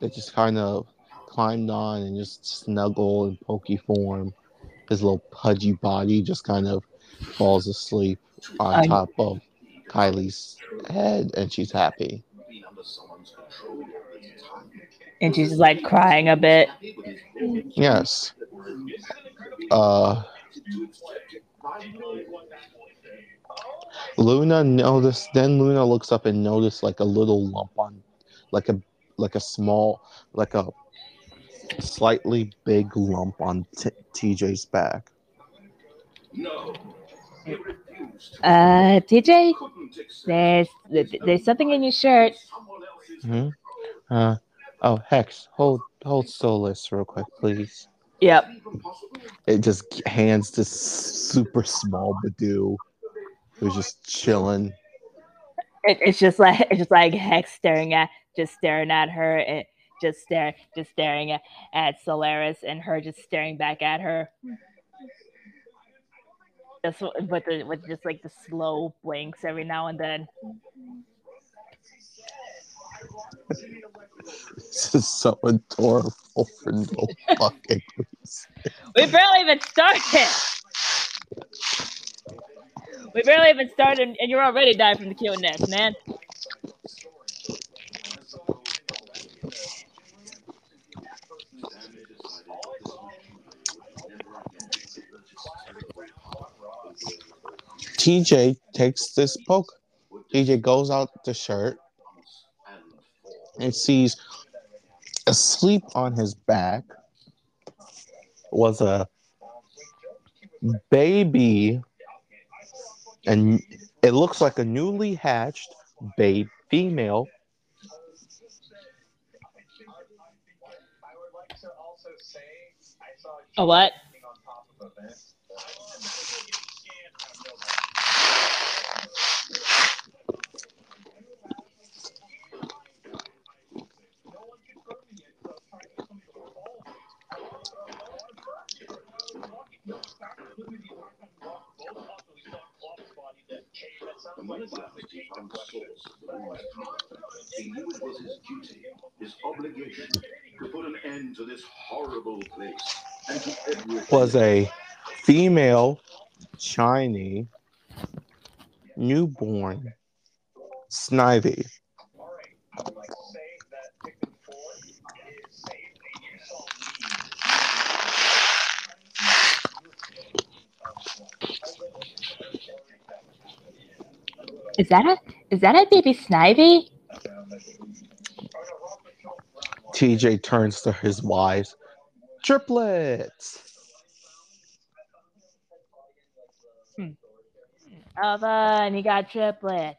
That just kind of climbed on and just snuggle in pokey form. His little pudgy body just kind of falls asleep on I- top of Kylie's head, and she's happy. been under someone's control all this time. And she's like crying a bit. Happy with his own Yes. Uh, to expect it. Finally, Luna noticed. Then Luna looks up and noticed like a little lump on, like a like a small, like a slightly big lump on t- TJ's back. No. refused. Uh, TJ, Couldn't there's there's something in your shirt. someone else's Hmm? Uh, oh, Hex, hold hold Solus real quick, please. Yep. It just hands this super small Badoo who's just chilling. It, it's just like it's just like Hex staring at just staring at her and just staring just staring at, at Solaris and her just staring back at her. Just with the with just like the slow blinks every now and then. This is so adorable for no fucking reason. We barely even started. We barely even started, and you're already dying from the kill nest, man. TJ takes this poke. TJ goes out the shirt and sees asleep on his back was a baby and it looks like a newly hatched babe female A what? something on top of a vent. He knew it was his duty, his obligation, to put an end to this horrible place and to was a female shiny newborn snivy I would like to say that victim four is safe. You saw Is that a is that a baby Snivy? tj turns to his wives triplets Alva, and he got triplets.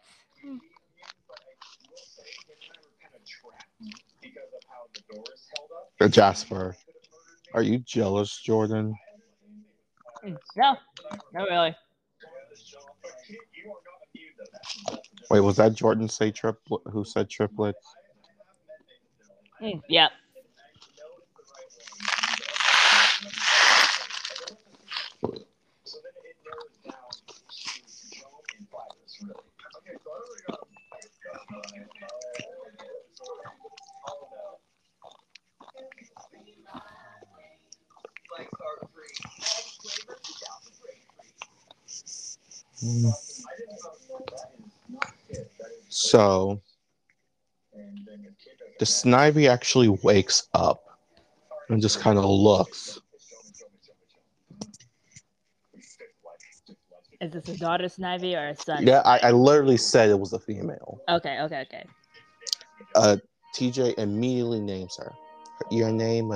Uh, jasper are you jealous jordan Hmm, No, not really. Wait was that jordan say triplet who said triplets yep. Like our free. So the Snivy actually wakes up and just kind of looks. Is this a daughter Snivy or a son? Yeah, I, I literally said it was a female. Okay, okay, okay. Uh, TJ immediately names her. Your name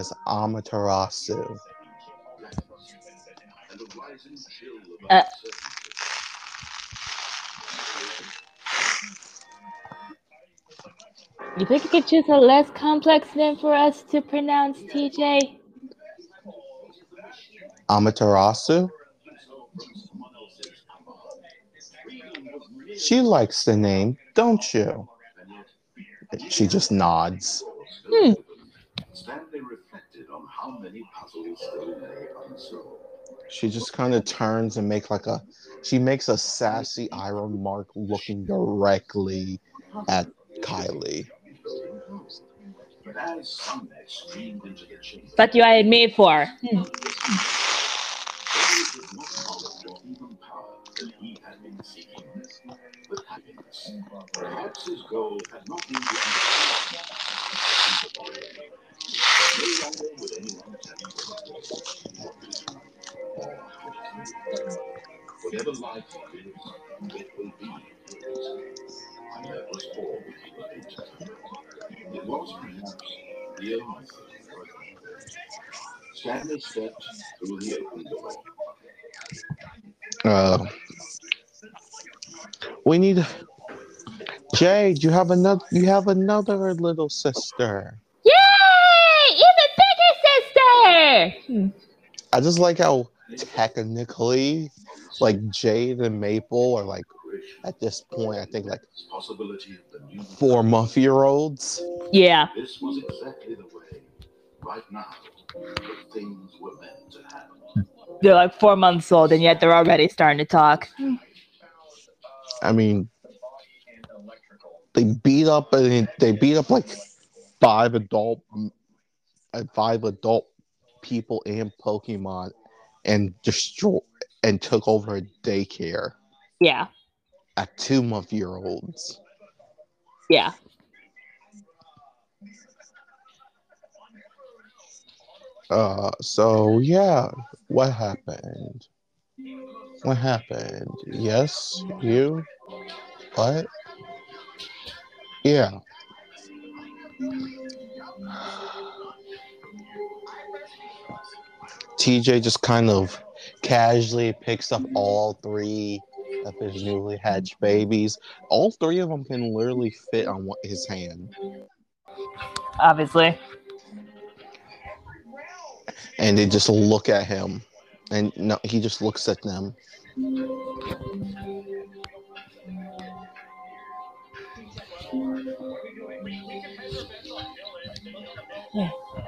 You think you could choose a less complex name for us to pronounce, TJ? Amaterasu? She likes the name, don't you? She just nods. Hmm. Stanley reflected on how many puzzles still lay unsolved. She just kind of turns and makes like a she makes a sassy eye remark looking directly at Kylie. But you are made for? Perhaps his goal had not been to. Whatever life is, it will be. That was do. It was perhaps the only thing worth stepped through the open door. Uh, We need Jade. You have another. You have another little sister. Yay! Even bigger sister. I just like how technically, like Jade and Maple are like at this point. I think like Possibility of four month year olds. Yeah. This was exactly the way. Right now, things were meant to happen. They're like four months old, and yet they're already starting to talk. I mean, body and electrical. they beat up and they beat up like five adult five adult people and Pokemon and destroy and took over a daycare Yeah. At two month year olds. Yeah. Uh, so yeah, what happened? What happened? Yes, you. What? Yeah. TJ just kind of casually picks up all three of his newly hatched babies. All three of them can literally fit on one- his hand. Obviously. and they just look at him and no he just looks at them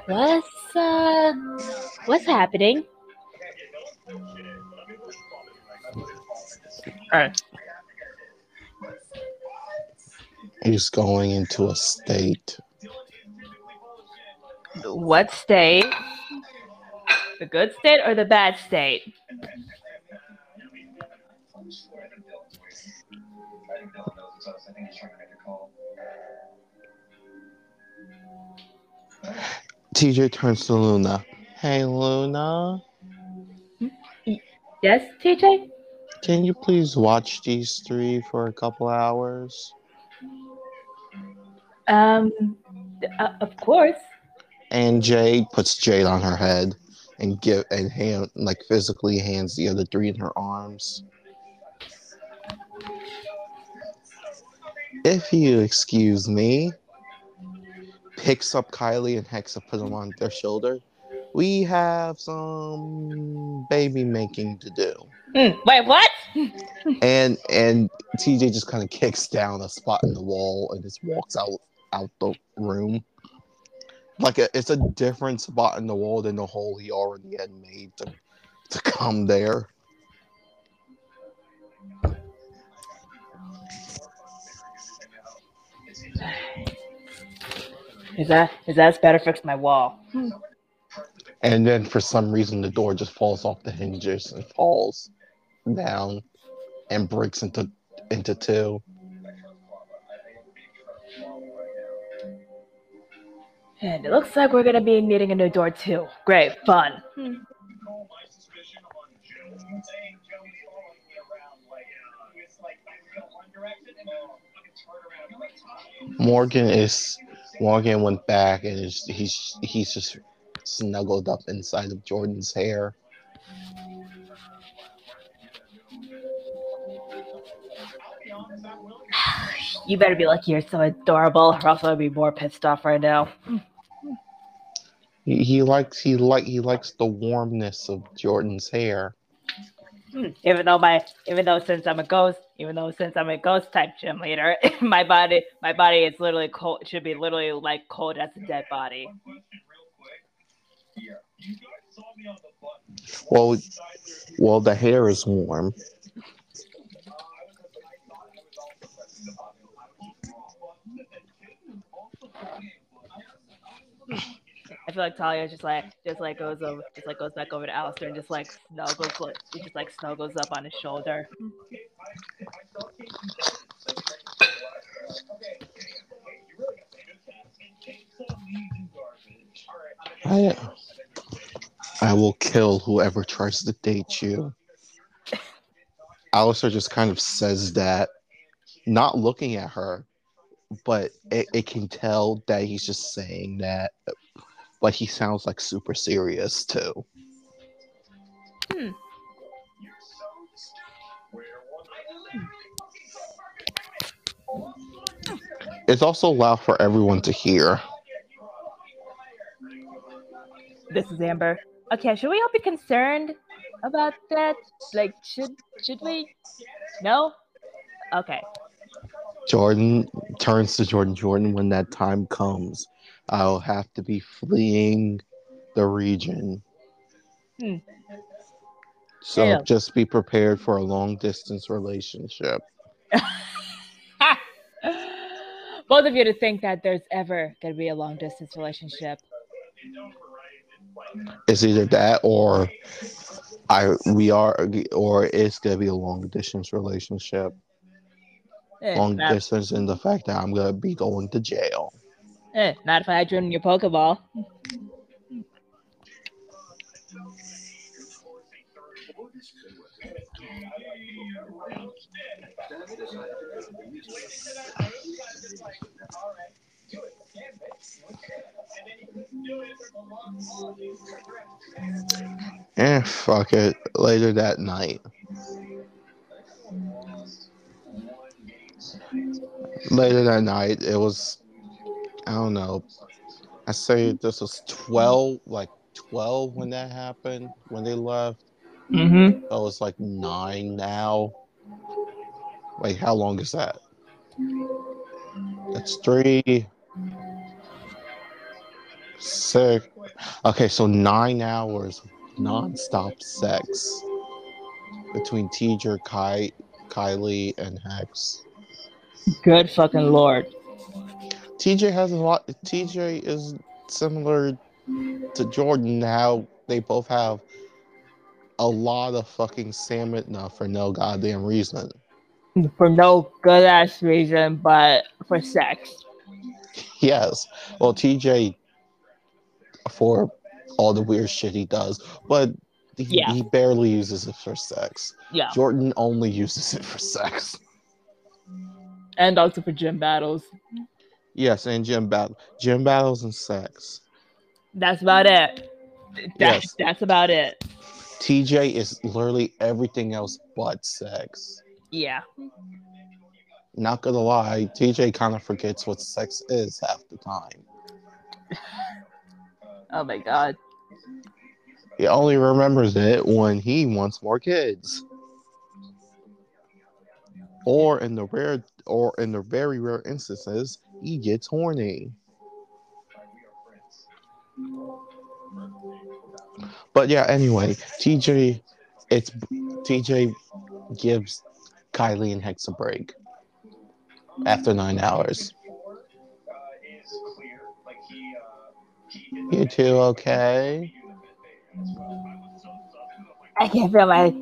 What's uh what's happening? Alright. he's going into a state What state? The good state or the bad state? I think Dylan knows it's us. I think he's trying to make a call. tj turns to luna hey luna Yes, TJ? Can you please watch these three for a couple hours? Um uh, of course. and jade puts jade on her head and give and hand like physically hands the other three in her arms. If you excuse me picks up kylie and hexa put them on their shoulder we have some baby making to do Hmm, wait, what? and and TJ just kind of kicks down a spot in the wall and just walks out out the room. Like a, it's a different spot in the wall than the hole he already had made to to come there. Is that is that better fix my wall? And then for some reason the door just falls off the hinges and falls down and breaks into into two. And it looks like we're gonna be needing a new door too. Great, fun. Call my suspicion on Joe. Saying Joey's following me around like it's like I go one direction and then fucking turn around. Morgan is Morgan went back and is he's he's just snuggled up inside of Jordan's hair. You better be lucky you're so adorable, or else I'll be more pissed off right now. He, he likes he like he likes the warmness of Jordan's hair. Hmm, Even though my, even though since I'm a ghost, even though since I'm a ghost type gym leader, my body, my body is literally cold. Should be literally like cold as a dead body. One question real quick. Here. You guys saw me on the button. Well, What side there? well, the hair is warm. Uh, I was I thought I was also pressing the button. I was just wrong. And then Jason also playing. I feel like Talia just like, just like goes over, just like goes back over to Alistair and just like snuggles, like, just like snuggles up on his shoulder. I I will kill whoever tries to date you. Alistair just kind of says that, not looking at her, but it, it can tell that he's just saying that, but he sounds like super serious too. Hmm. It's also loud for everyone to hear. This is Amber. Okay, should we all be concerned about that? Like, should should we? No. Okay. Jordan turns to Jordan. Jordan, when that time comes, I'll have to be fleeing the region. Hmm. So just be prepared for a long distance relationship. Both of you to think that there's ever gonna be a long distance relationship. It's either that or I we are or it's gonna be a long distance relationship. Long distance in the fact that I'm gonna be going to jail. eh, not if I had you in your Pokeball. Eh, fuck it. Later that night. Later that night, it was, I don't know. I say this was 12, like 12 when that happened, when they left. Mm-hmm. Oh, it's like nine now. Wait, how long is that? That's three, six. Okay, so nine hours nonstop sex between Teacher, Kai, Kylie, and Hex. Good fucking lord. TJ has a lot. TJ is similar to Jordan. How they both have a lot of fucking stamina for no goddamn reason. For no good ass reason, but for sex. Yes. Well, TJ, for all the weird shit he does, but he, Yeah. he barely uses it for sex. Yeah. Jordan only uses it for sex. And also for gym battles. Yes, and gym battle, gym battles and sex. That's about it. That's Yes. that's about it. TJ is literally everything else but sex. Yeah. Not gonna lie, TJ kind of forgets what sex is half the time. Oh my god. He only remembers it when he wants more kids. Or in the rare or in the very rare instances, he gets horny. But yeah, anyway, TJ it's TJ gives Kylie and Hex a break after nine hours. You two okay? I can't feel my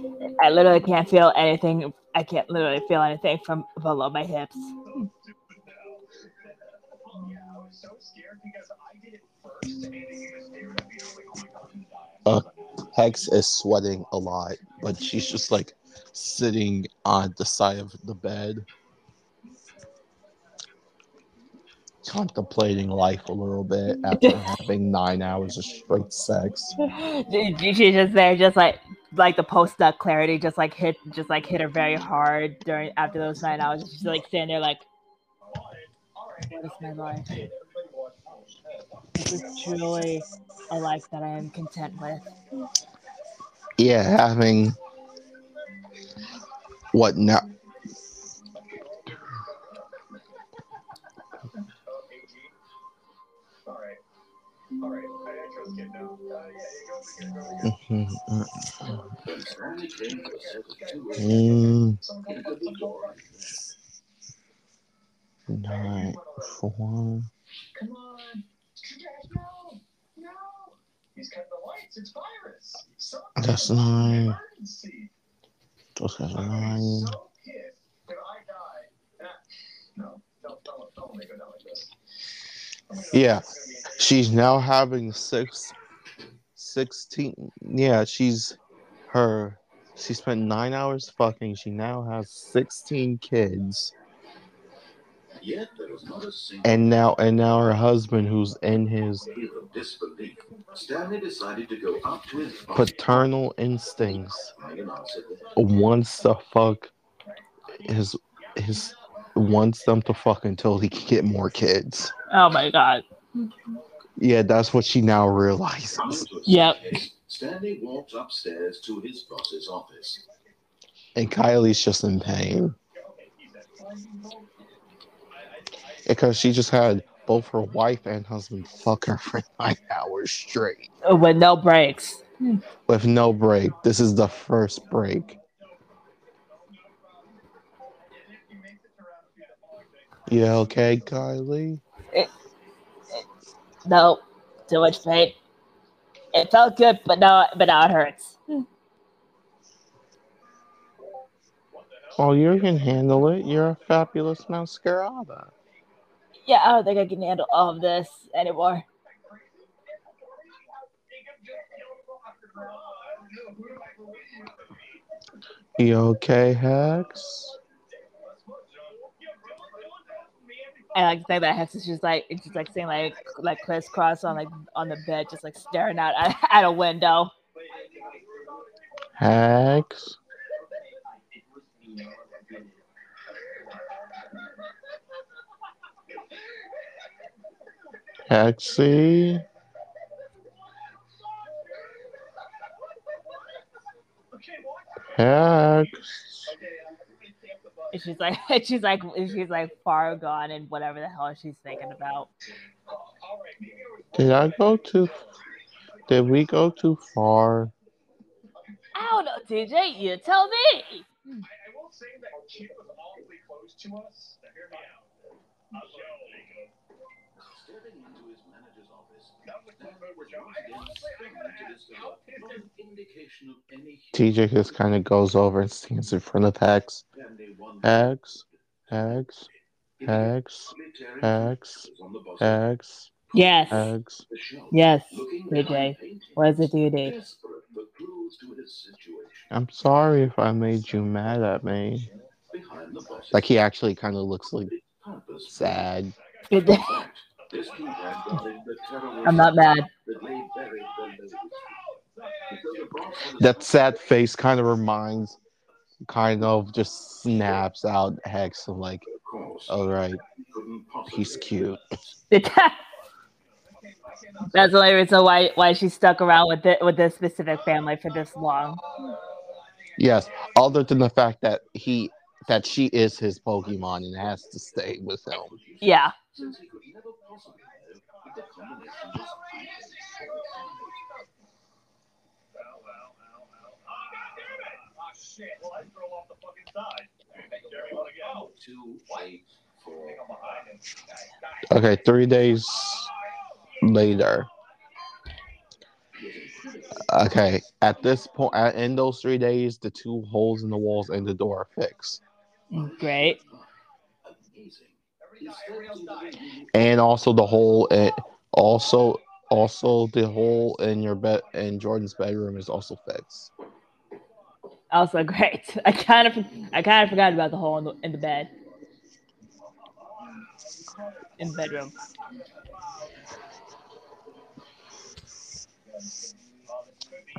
I literally can't feel anything I can't literally feel anything from below my hips. Die. Hex is sweating a lot, but she's just like sitting on the side of the bed, contemplating life a little bit after having nine hours of straight sex. She's just there, just like like the post nut clarity, just like hit just like hit her very hard during after those nine hours. She's like standing there like what is my life? This is truly a life that I am content with. Yeah, having what now? Nine, four. Come on. No. No. He's the lights. It's virus. That's nine. I'm nine. Yeah. She's now having six, 16. Yeah, she's her. She spent nine hours fucking. She now has 16 kids. Yet there was not a single And now, and now her husband, who's in his wave of disbelief. Stanley decided to go up to his paternal instincts, Megan answered the wants to fuck his his wants them to fuck until he can get more kids. Oh my god. Yeah, that's what she now realizes. Coming to a Yep. Staircase, Stanley walks upstairs to his boss's office. And Kylie's just in pain. Because she just had both her wife and husband fuck her for nine hours straight oh, With no breaks. with no break. This is the first break. Yeah, okay, Kylie? Eh, eh, no. Too much pain. It felt good, but now but now it hurts. Oh, you can handle it. You're a fabulous masquerada. Yeah, I don't think I can handle all of this anymore. You okay, Hex? And like the that Hex is just like it's just like sitting like like crisscross on like on the bed, just like staring out at, at a window. Hex? Hexy? Hex? And she's like she's like she's like far gone and whatever the hell she's thinking about. Did I go too? Did we go too far? I don't know, TJ. You tell me. I will say that she was awfully close to us. Now hear me out. TJ just kind of goes over and stands in front of Hex. Stanley wondered Hex? Hex? if Hex? Hex? pictures on the boss's Hex? Yes. Hex? Yes. TJ. What is it you need? desperate for clues to his situation. I'm sorry if I made you mad at me. Like he actually kind of looks like sad. In fact, this keypad guarded the terrorist I'm not mad. that lay buried below the street. Because the boss had a That sad face kind of reminds, kind of just snaps out Hex of like, all right, he couldn't possibly he's cute. That's the only reason why why she stuck around with it with this specific family for this long. Yes, other than the fact that he that she is his Pokemon and has to stay with him. Yeah. Since he could never possibly know if the combination him. Okay, three days later. Okay, at this point, in those three days, the two holes in the walls and the door are fixed, Great. Amazing. He stepped into the room and also the hole, in, eh, also also the hole in your bed in Jordan's bedroom is also fixed. Also great. I kind of I kind of forgot about the hole in the in the bed. In the bedroom.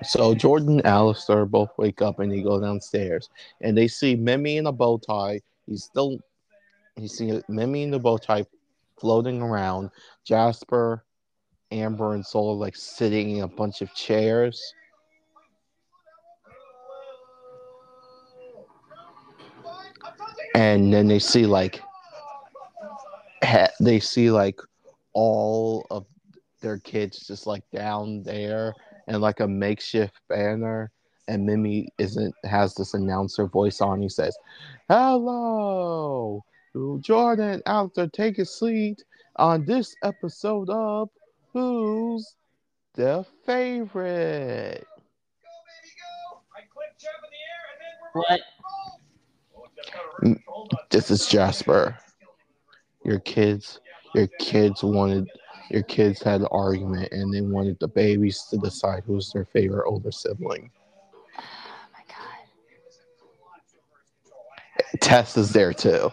So Jordan and Alistair both wake up and they go downstairs and they see Mimi in a bow tie. He's still he see Mimi and the bow tie floating around. Jasper, Amber, and Soul like sitting in a bunch of chairs. And then they see like ha- they see like all of their kids just like down there and like a makeshift banner and Mimi isn't has this announcer voice on. He says, "Hello, Jordan out there, take a seat on this episode of Who's the Favorite." I click jab in the air and then we're What? Just gotta hold on. This is Jasper. Your kids, your kids wanted, your kids had an argument and they wanted the babies to decide who's their favorite older sibling. Oh my god. Tess is there too.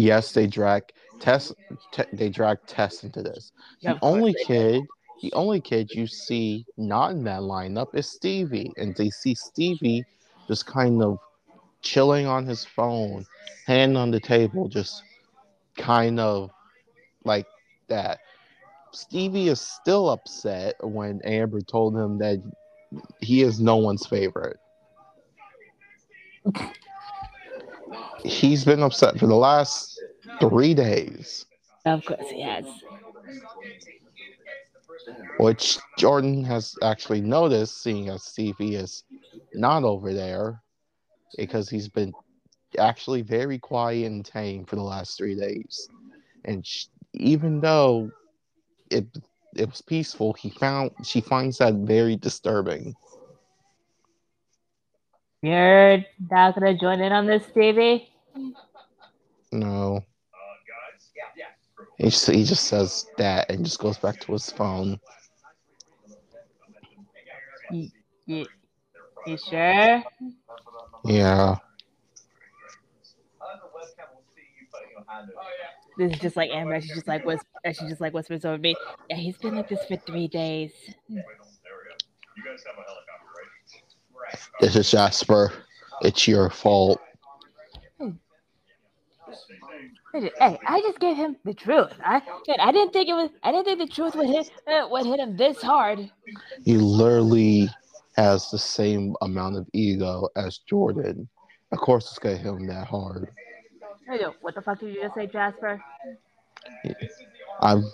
Yes, they drag Tess. Te- they drag Tess into this. The Of only kid, the only kid you see not in that lineup is Stevie, and they see Stevie just kind of chilling on his phone, hand on the table, just kind of like that. Stevie is still upset when Amber told him that he is no one's favorite. He's been upset for the last three days, Of course he has. which Jordan has actually noticed, seeing as Stevie is not over there, because he's been actually very quiet and tame for the last three days. And sh- even though it it was peaceful, he found she finds that very disturbing. You're not gonna join in on this, Stevie? No. He just, he just says that and just goes back to his phone. You, you, you sure? Yeah. This is just like Amber. She's just like whisp- uh, She's just like whispers over me. Yeah, he's been like this for three days. This is Jasper. It's your fault. Hey, I just gave him the truth. I, I didn't think it was. I didn't think the truth would hit uh, would hit him this hard. He literally has the same amount of ego as Jordan. Of course, it's gonna hit him that hard. Hey, What the fuck did you just say, Jasper? I'm.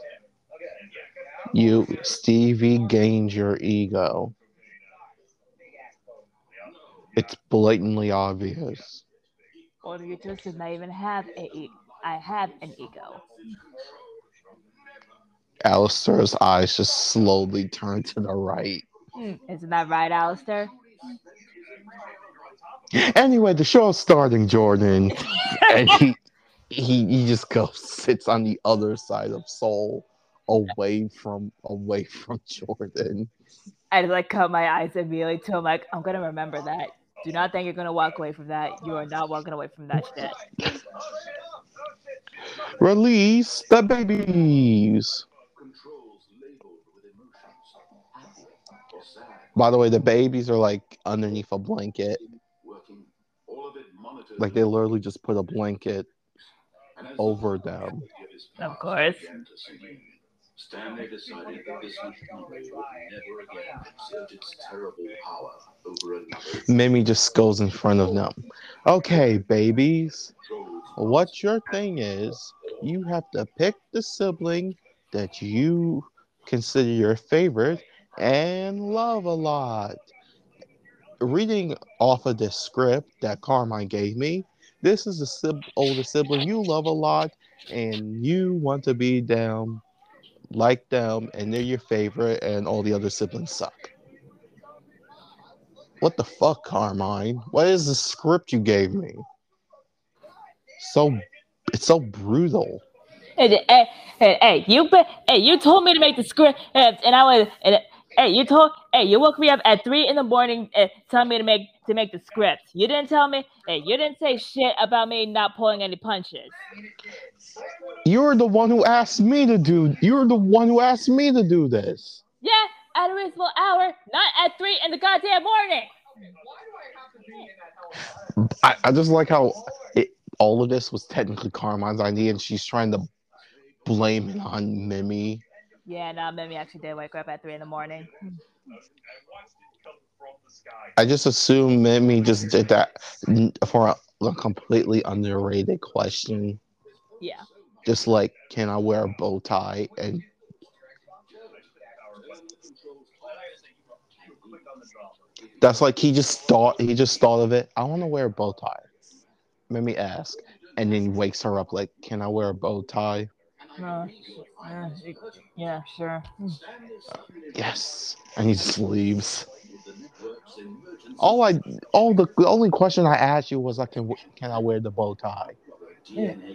You, Stevie, gained your ego. It's blatantly obvious. Or you just did not even have a. E- I have an ego. Alistair's eyes just slowly turn to the right. Hmm, isn't that right, Alistair? Anyway, the show's starting, Jordan. and he, he he just goes sits on the other side of Soul, away from away from Jordan. I just like cut my eyes immediately to him. Like I'm gonna remember that. Do not think you're gonna walk away from that. You are not walking away from that shit. Release the babies. Controls labeled with emotions. Happy or sad. By the way, the babies are like underneath a blanket. Working. All of it monitored. Like they literally just put a blanket over them. of his Of past course. Began to sink in, Stanley decided that this much knowledge would never again exert its terrible power over another. Mimi just goes in front of them. Okay, babies. What your thing is, you have to pick the sibling that you consider your favorite and love a lot. Reading off of this script that Carmine gave me, this is the sib- older sibling you love a lot, and you want to be them, like them, and they're your favorite, and all the other siblings suck. What the fuck, Carmine? What is the script you gave me? So it's so brutal. Hey, hey, hey, you hey, you told me to make the script, and I was, and, hey, you told, hey, you woke me up at three in the morning, uh, telling me to make to make the script. You didn't tell me, hey, you didn't say shit about me not pulling any punches. You're the one who asked me to do. You're the one who asked me to do this. Yeah, at a reasonable hour, not at three in the goddamn morning. I, I just like how it, all of this was technically Carmine's idea, and she's trying to blame it on Mimi. Yeah, no, Mimi actually did wake up at three in the morning. I just assume Mimi just did that for a, a completely underrated question. Yeah. Just like, can I wear a bow tie? And that's like he just thought he just thought of it. I want to wear a bow tie. Mimi ask, and then he wakes her up like, "Can I wear a bow tie?" Uh, yeah, sure. Yes, and he just leaves. All I, all the, the only question I asked you was, "I can, can I wear the bow tie?"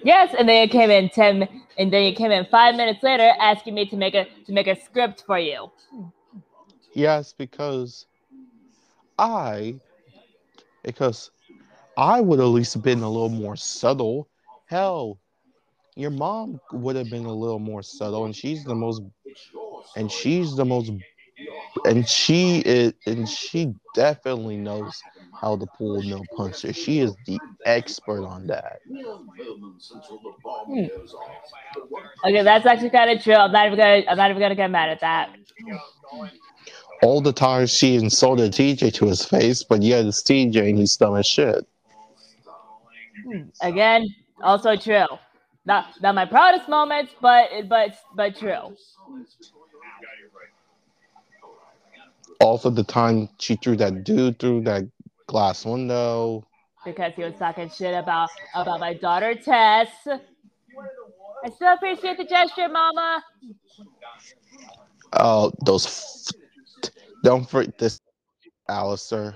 Yes, and then you came in ten, and then you came in five minutes later asking me to make a to make a script for you. Yes, because I, because I would at least have been a little more subtle. Hell, your mom would have been a little more subtle, and she's the most, and she's the most, and she is, and she definitely knows how to pull no punches. She is the expert on that. Okay, that's actually kind of true. I'm not even gonna. I'm not even gonna get mad at that. All the time she insulted TJ to his face, but yet it's TJ and he's dumb as shit. Hmm. Again, also true. Not not my proudest moments, but but but true. Also, the time she threw that dude through that glass window. Because he was talking shit about about my daughter Tess. I still appreciate the gesture, Mama. Oh, those. F- don't forget this, Alistair.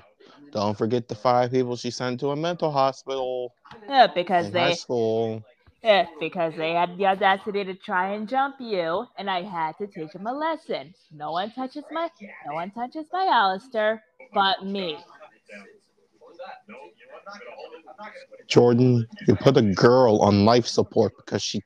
Don't forget the five people she sent to a mental hospital Yeah, because in high they school. Because they had the audacity to try and jump you, and I had to teach them a lesson. No one touches my no one touches my Alistair but me. Jordan, you put a girl on life support because she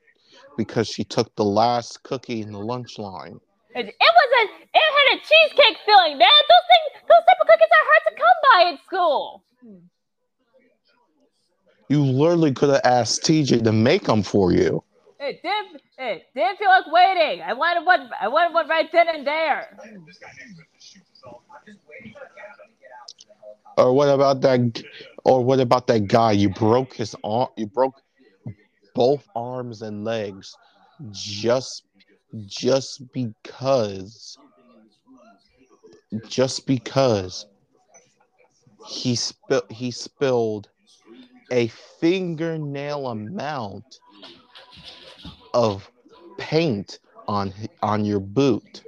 because she took the last cookie in the lunch line. It, it was a it had a cheesecake filling, man. Those things those type of cookies are hard to come by at school. Hmm. You literally could have asked TJ to make them for you. It didn't it didn't feel like waiting. I wanted one I wanted one right then and there. Or what about that? Or what about that guy? You broke his arm. You broke both arms and legs just just because just because he spilled he spilled a fingernail amount of paint on on your boot.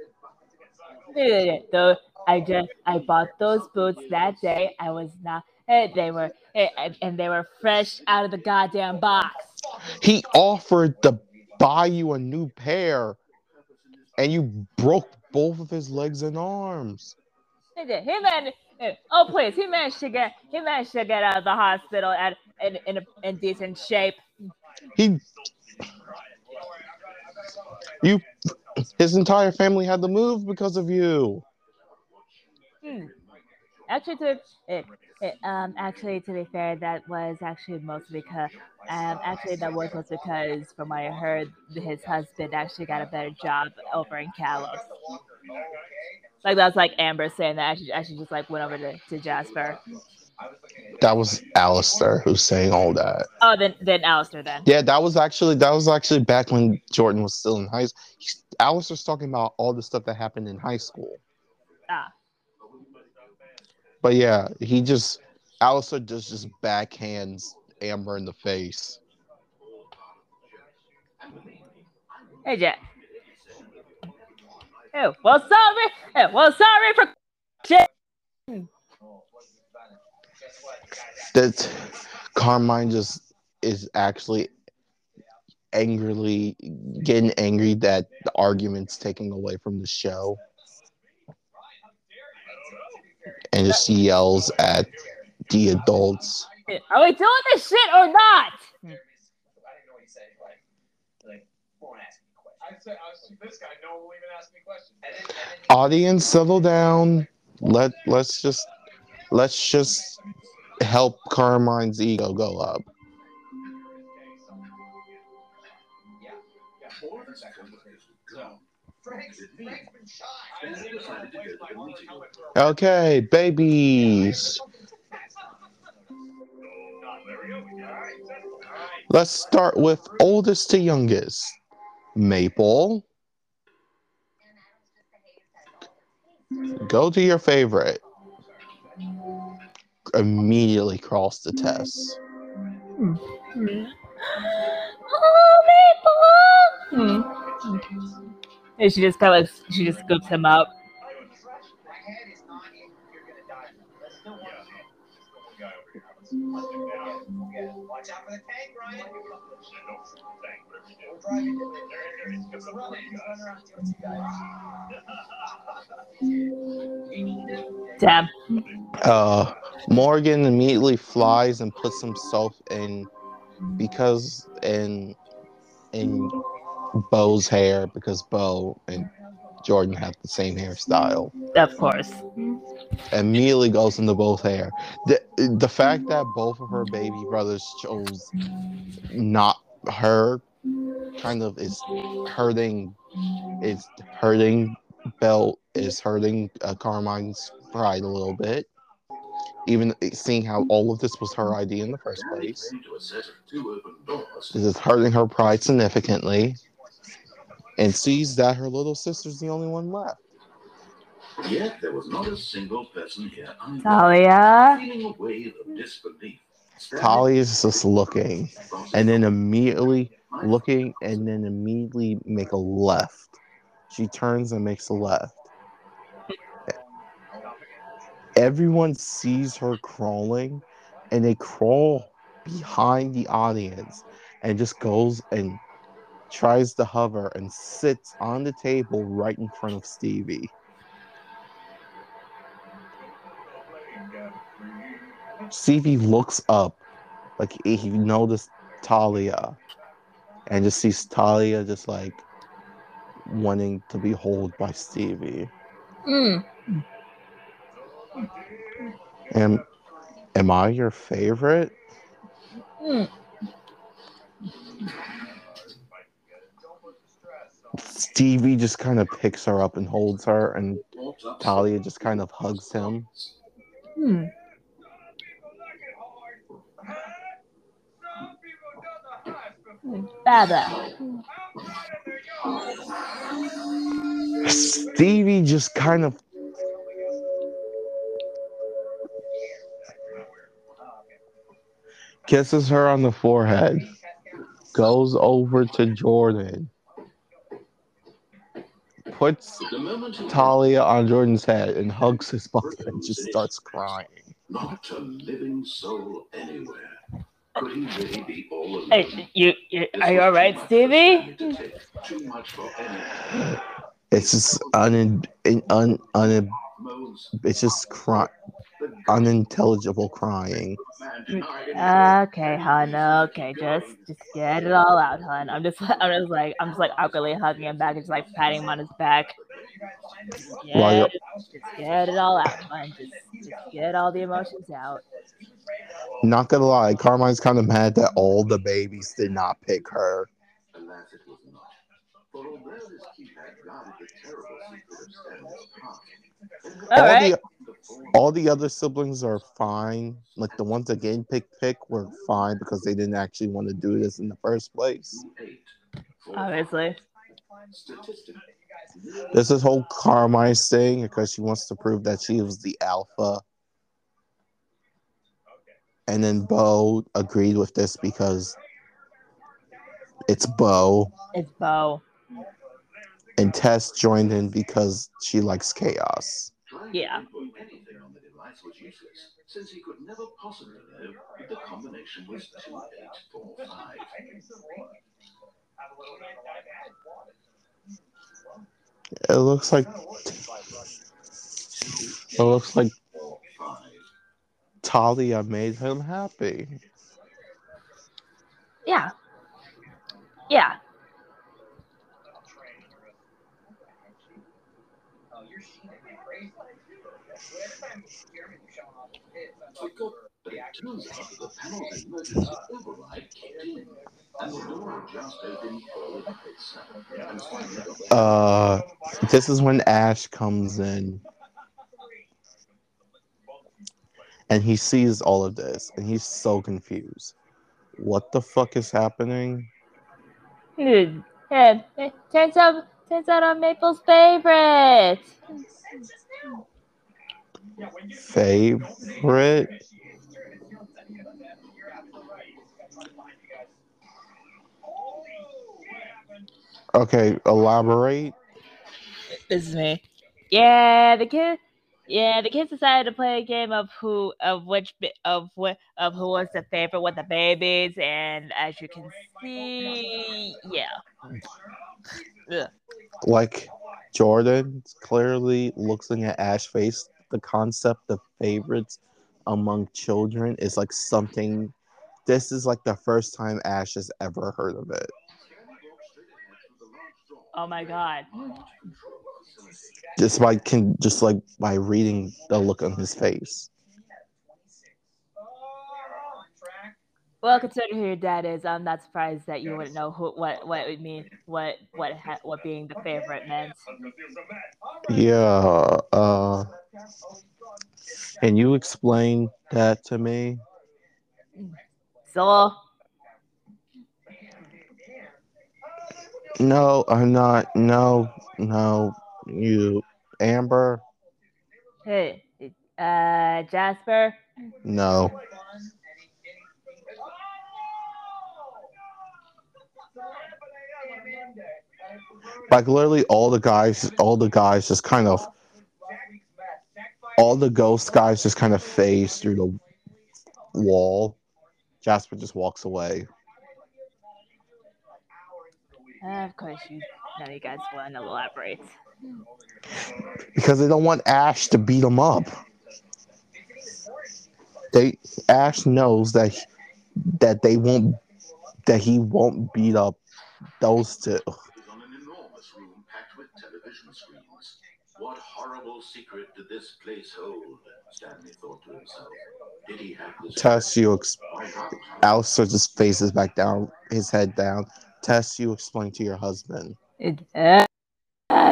Though I just I bought those boots that day. I was not eh, they were eh, and they were fresh out of the goddamn box. He offered to buy you a new pair, and you broke both of his legs and arms. He did. He managed. eh, Oh please, he managed to get he managed to get out of the hospital at in in, a, in decent shape. He, you, his entire family had to move because of you. Hmm. Actually, to it, it, um, actually to be fair, that was actually mostly because um, actually that was mostly because from what I heard, his husband actually got a better job over in Kalos. Like that's like Amber saying that actually actually just like went over to, to Jasper. That was Alistair who's saying all that. Oh, then then Alistair then. Yeah, that was actually that was actually back when Jordan was still in high school. Alistair's talking about all the stuff that happened in high school. Ah, But yeah, he just Alistair just just backhands Amber in the face. hey Jack. Oh, well sorry. eh, well sorry for shit. That Carmine just is actually angrily getting angry that the argument's taking away from the show. And just yells at the adults. Are we doing this shit or not? I said, I was, this guy, no one will even ask me questions. Audience, settle down. Let let's just let's just help Carmine's ego go up. Okay, babies. Let's start with oldest to youngest. Maple, go to your favorite. Immediately cross the hmm. test. Oh, Maple! And she just kind of she just scoops him up. Watch out for the tank, Ryan. We'll drive you Just run around, see you got. Damn. Uh, Morgan immediately flies and puts himself in because in in Bo's hair because Bo and Jordan have the same hairstyle. Of course. Immediately goes into both hair. The the fact that both of her baby brothers chose not her kind of is hurting is hurting Belle is hurting uh, Carmine's pride a little bit. Even seeing how all of this was her idea in the first place. Into a set of two open doors. This is hurting her pride significantly. And sees that her little sister's the only one left. Yet there was not a single person here either. Talia. Feeling a wave of disbelief. Tali is just looking and then immediately looking and then immediately make a left. She turns and makes a left. Everyone sees her crawling and they crawl behind the audience and just goes and tries to hover and sits on the table right in front of Stevie. Stevie looks up like he noticed Talia and just sees Talia just like wanting to be held by Stevie. Mm. And am I your favorite? Mm. Stevie just kind of picks her up and holds her, and Talia just kind of hugs him. Hmm. Baba. Stevie just kind of kisses her on the forehead, goes over to Jordan, puts The Talia on Jordan's head and hugs his butt and just starts crying. not a living soul anywhere. Could he really be all alone? Hey, you, you are you all right, too much for Stevie? Stanley to take, Too much for. It's just un, un, un, it's just cry, unintelligible crying. man denied him. Okay, hun. Okay, just just get it all out, hun. I'm just I'm just like I'm just like awkwardly hugging him back and just like patting him on his back. Just get, it, just get it all out, hun. Just just get all the emotions out. Not gonna lie, Carmine's kind of mad that all the babies did not pick her. Alas, it was not. For although this keypad guarded the terrible secret of Stanley's past, All right. the all the other siblings are fine. Like the ones that didn't pick pick were fine because they didn't actually want to do this in the first place. Obviously. This is whole Carmine's thing because she wants to prove that she was the alpha. And then Bo agreed with this because it's Bo. It's Bo. And Tess joined in because she likes chaos. Yeah. to input anything on the device was useless, since he could never possibly know if the combination was 2845. It looks like it looks like. Talia made him happy. Yeah. Yeah. Forgot, but it turns out that the panel's emergency override kicked in, and the door just opened all of itself. And finally, Uh, this is when Ash comes in, and he sees all of this, and he's so confused. What the fuck is happening? Hmm. Yeah. it Turns out turns out I'm Maple's favorite. Favorite? Okay, elaborate. This is me. Yeah, the kid. Yeah, the kids decided to play a game of who of which of what of who was the favorite with the babies, and as you can see, yeah. Like Jordan clearly looking at Ash face, the concept of favorites among children is like something. This is like the first time Ash has ever heard of it. Oh my god. Just by can just like by reading the look on his face. Well, considering who your dad is, I'm not surprised that you wouldn't know who, what what it would mean, what what ha- what being the favorite meant. Yeah. Uh, can you explain that to me? So, No, I'm not. No, no. You, Amber. hey, uh, Jasper, No. Like literally, all the guys, all the guys just kind of, all the ghost guys just kind of phase through the wall. Jasper just walks away. Uh, of course you, of you guys want to elaborate. Because they don't want Ash to beat him up. They Ash knows that that they won't that he won't beat up those two. is on an enormous room packed with television screens. What horrible secret did this place hold? Stanley thought to himself. Did he have this? Tess, you ex- Why not? Alistair just faces back down, his head down. Tess, you explain to your husband. It, uh,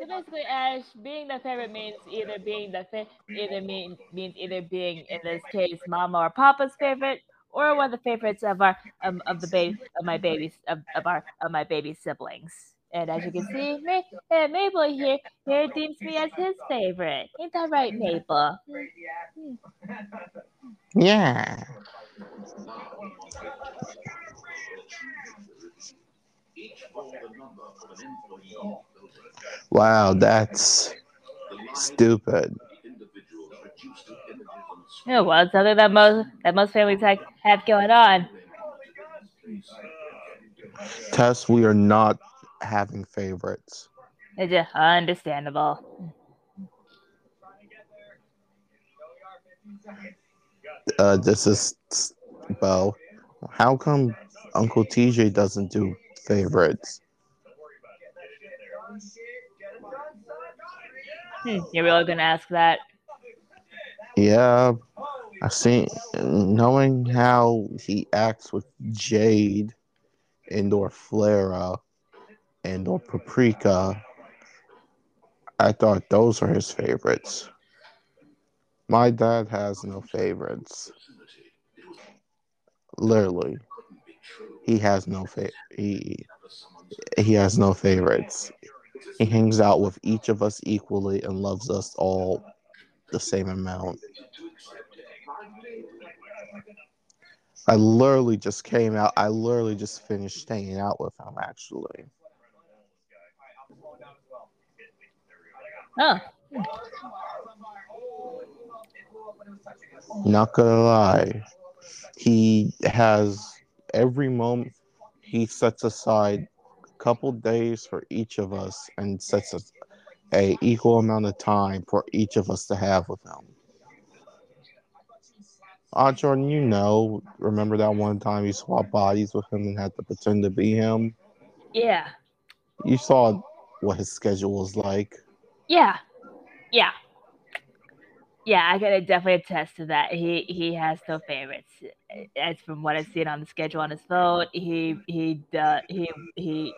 So basically, Ash, being the favorite means either being the fa- either mean, means either being in this case Mama or Papa's favorite, or one of the favorites of our um, of the baby of my babies of, of our of my baby siblings. And as you can see, uh, Maple here here deems me as his favorite. Ain't that right, Maple? Yeah. Wow, that's stupid. the individuals reduced to images on Yeah, well, it's something that most that most families have, have going on. Tess, we are not having favorites. It's just understandable. Uh, this is Bo. How come Uncle TJ doesn't do favorites? Hmm, you're really gonna ask that? Yeah, I see. Knowing how he acts with Jade and or Flora and or Paprika, I thought those were his favorites. My dad has no favorites. Literally, he has no fa- he he has no favorites. He hangs out with each of us equally and loves us all the same amount. I literally just came out. I literally just finished hanging out with him actually. Oh, Not gonna lie. He has every moment he sets aside a couple days for each of us and sets a, a equal amount of time for each of us to have with him. Ah, Jordan, you know, remember that one time you swapped bodies with him and had to pretend to be him? yeah, You saw what his schedule was like. yeah, yeah, yeah. I gotta definitely attest to that. He he has no favorites. As from what I've seen on the schedule on his phone, he he uh, he he.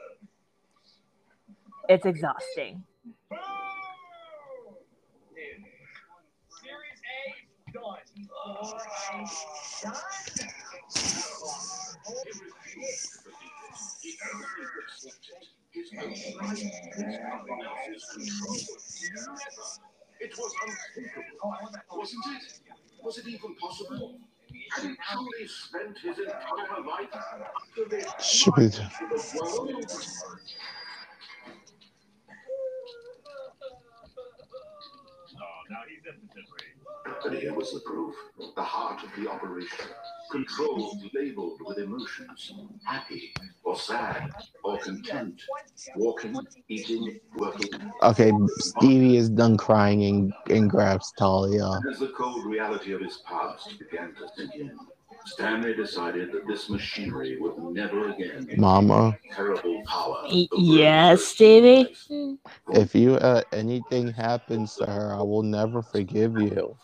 It's exhausting. Series It was unthinkable, wasn't it? Was it even possible? Had he truly spent his entire life after they Should be- to the world? Oh, now he's in the But here was the proof. The heart of the operation. Controls labeled with emotions. Happy or sad or content. Walking, eating, working. Okay, Stevie is done crying and, and grabs Talia. As the cold reality of his past began to sink in, Stanley decided that this machinery would never again Mama, terrible power. Yes, Stevie? if you uh, anything happens to her, I will never forgive you.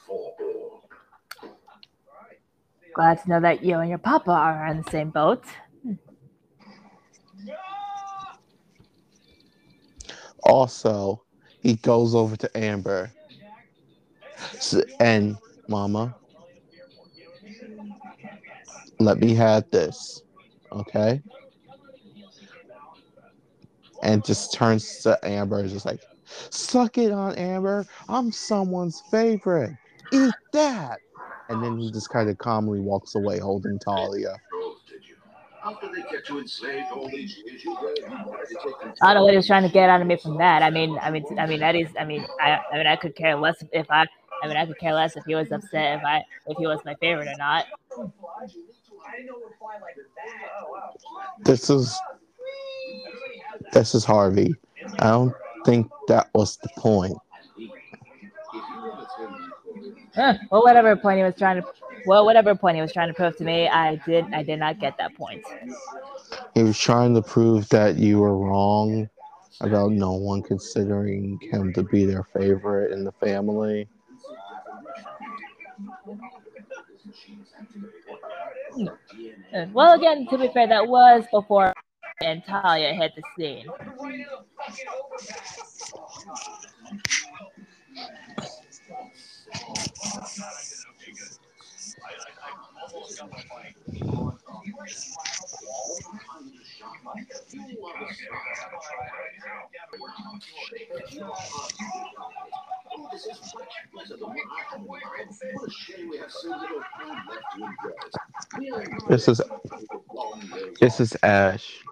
Glad to know that you and your papa are on the same boat. Also, he goes over to Amber. And Mama, let me have this, okay? And just turns to Amber, just like, suck it on Amber. I'm someone's favorite. Eat that. And then he just kind of calmly walks away, holding Talia. Both did you? After they kept you enslaved all these years, you were you wanted to take control. I don't know what he was trying to get out of me from that. I mean, I mean, I mean that is, I mean, I, I mean, I could care less if I, I mean, I could care less if he was upset if I, if he was my favorite or not. This is this is Harvey. I don't think that was the point. Well, whatever point he was trying to, well, whatever point he was trying to prove to me, I did, I did not get that point. He was trying to prove that you were wrong about no one considering him to be their favorite in the family. Well, again, to be fair, that was before and Talia hit the scene. This is much better than what I had in mind. What a shame we have so little time left to enjoy. We are This is long days. this is Ash.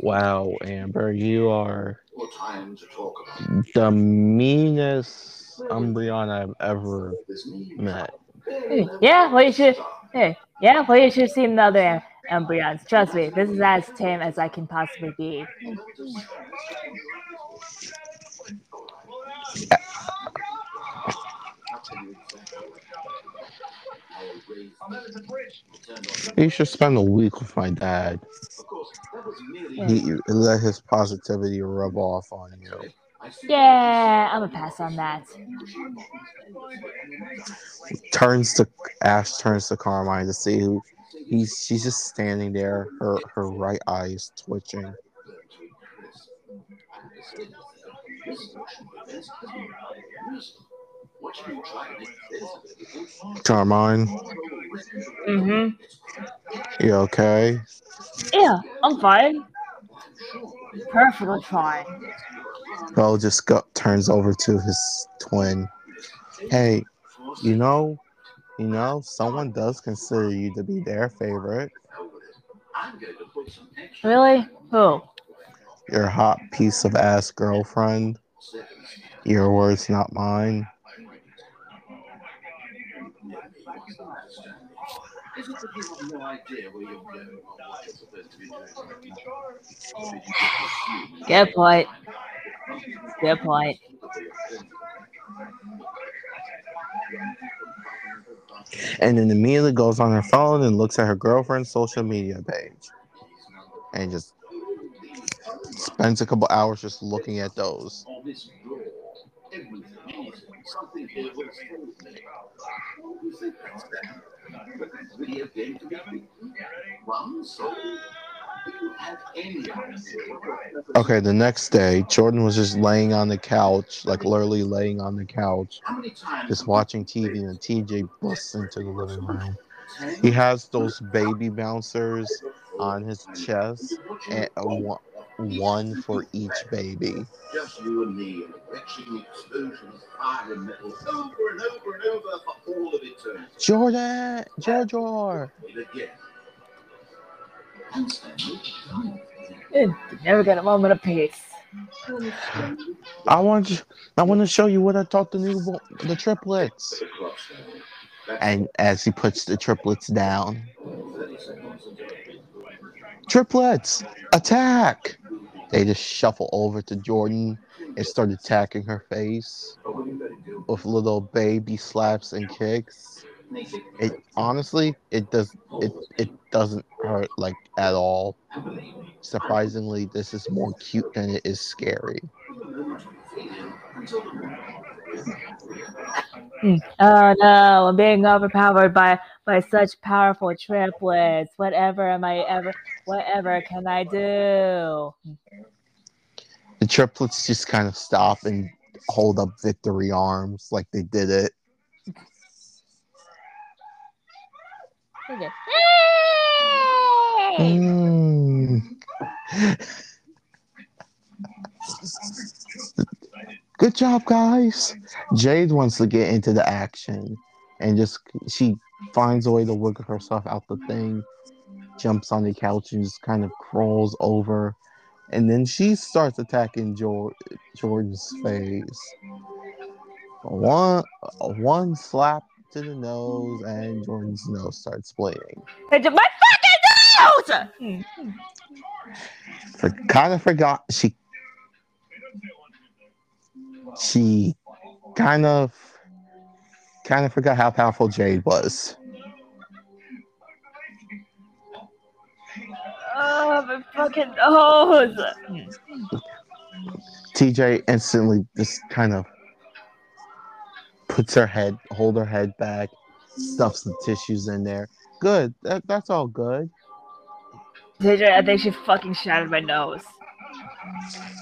Wow, Amber, you are more time to talk about the meanest Umbreon I've ever met. Yeah, well, you should, hey, yeah, well, you should see another the Umbreons. Trust me, this is as tame as I can possibly be. You should spend a week with my dad. Of course, that was merely Yeah. He let his positivity rub off on you. Yeah, I'm gonna pass on that. Turns to Ash turns to Carmine to see who he's she's just standing there, her her right eye is twitching. What should you try to make? Carmine, Mm-hmm. you okay? Yeah, I'm fine. Perfectly fine. Bro just go, turns over to his twin. Hey, you know, you know, someone does consider you to be their favorite. I'm going to put some extra Really? Who? Your hot piece of ass girlfriend. Your words, not mine. Is it that you have no idea where you're going or what you're supposed to be doing? Or did you just Good point. Good point. And then immediately goes on her phone and looks at her girlfriend's social media page. And just spends a couple hours just looking at those. Okay, the next day, Jordan was just laying on the couch, like literally laying on the couch, just watching TV, and TJ busts into the living room. He has those baby bouncers on his chest, and a one, one for each baby. Just you and me and retching explosions, fire and metal, over and over and over for all of eternity. Jordan, Jojo. It again. And Stanley, You never get a moment of peace. I want you, I want to show you what I taught the new the triplets. the clock, Stanley. And as he puts the triplets down, triplets attack! They just shuffle over to Jordan and start attacking her face with little baby slaps and kicks. It honestly, it does it it doesn't hurt like at all. Surprisingly, this is more cute than it is scary. Oh no, I'm being overpowered by by such powerful triplets. Whatever am I ever whatever can I do? The triplets just kind of stop and hold up victory arms like they did it. Okay. Mm. Good job, guys. Jade wants to get into the action and just she finds a way to wiggle herself out the thing, jumps on the couch and just kind of crawls over. And then she starts attacking Jor- Jordan's face. One one slap to the nose, and Jordan's nose starts bleeding. My fucking nose! Kind of forgot she she kind of kind of forgot how powerful Jade was. Oh, my fucking nose! TJ instantly just kind of puts her head, hold her head back, stuffs the tissues in there. Good. That, that's all good. TJ, I think she fucking shattered my nose.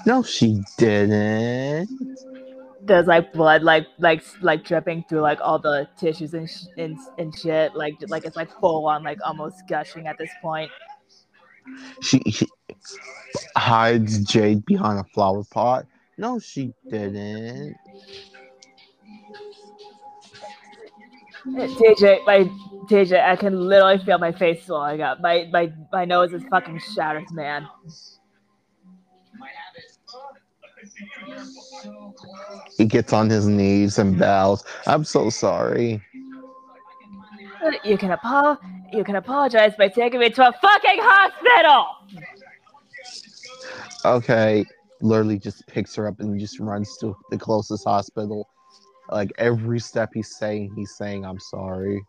No, she didn't. There's like blood, like like like dripping through like all the tissues and sh- and, and shit. Like like it's like full on, like almost gushing at this point. She, she hides Jade behind a flower pot. No, she didn't. TJ, my TJ, I can literally feel my face swelling up. My my my nose is fucking shattered, man. He gets on his knees and bows. I'm so sorry. Uh, you can apo- you can apologize by taking me to a fucking hospital. Okay. Literally just picks her up and just runs to the closest hospital. Like every step he's saying, he's saying, I'm sorry.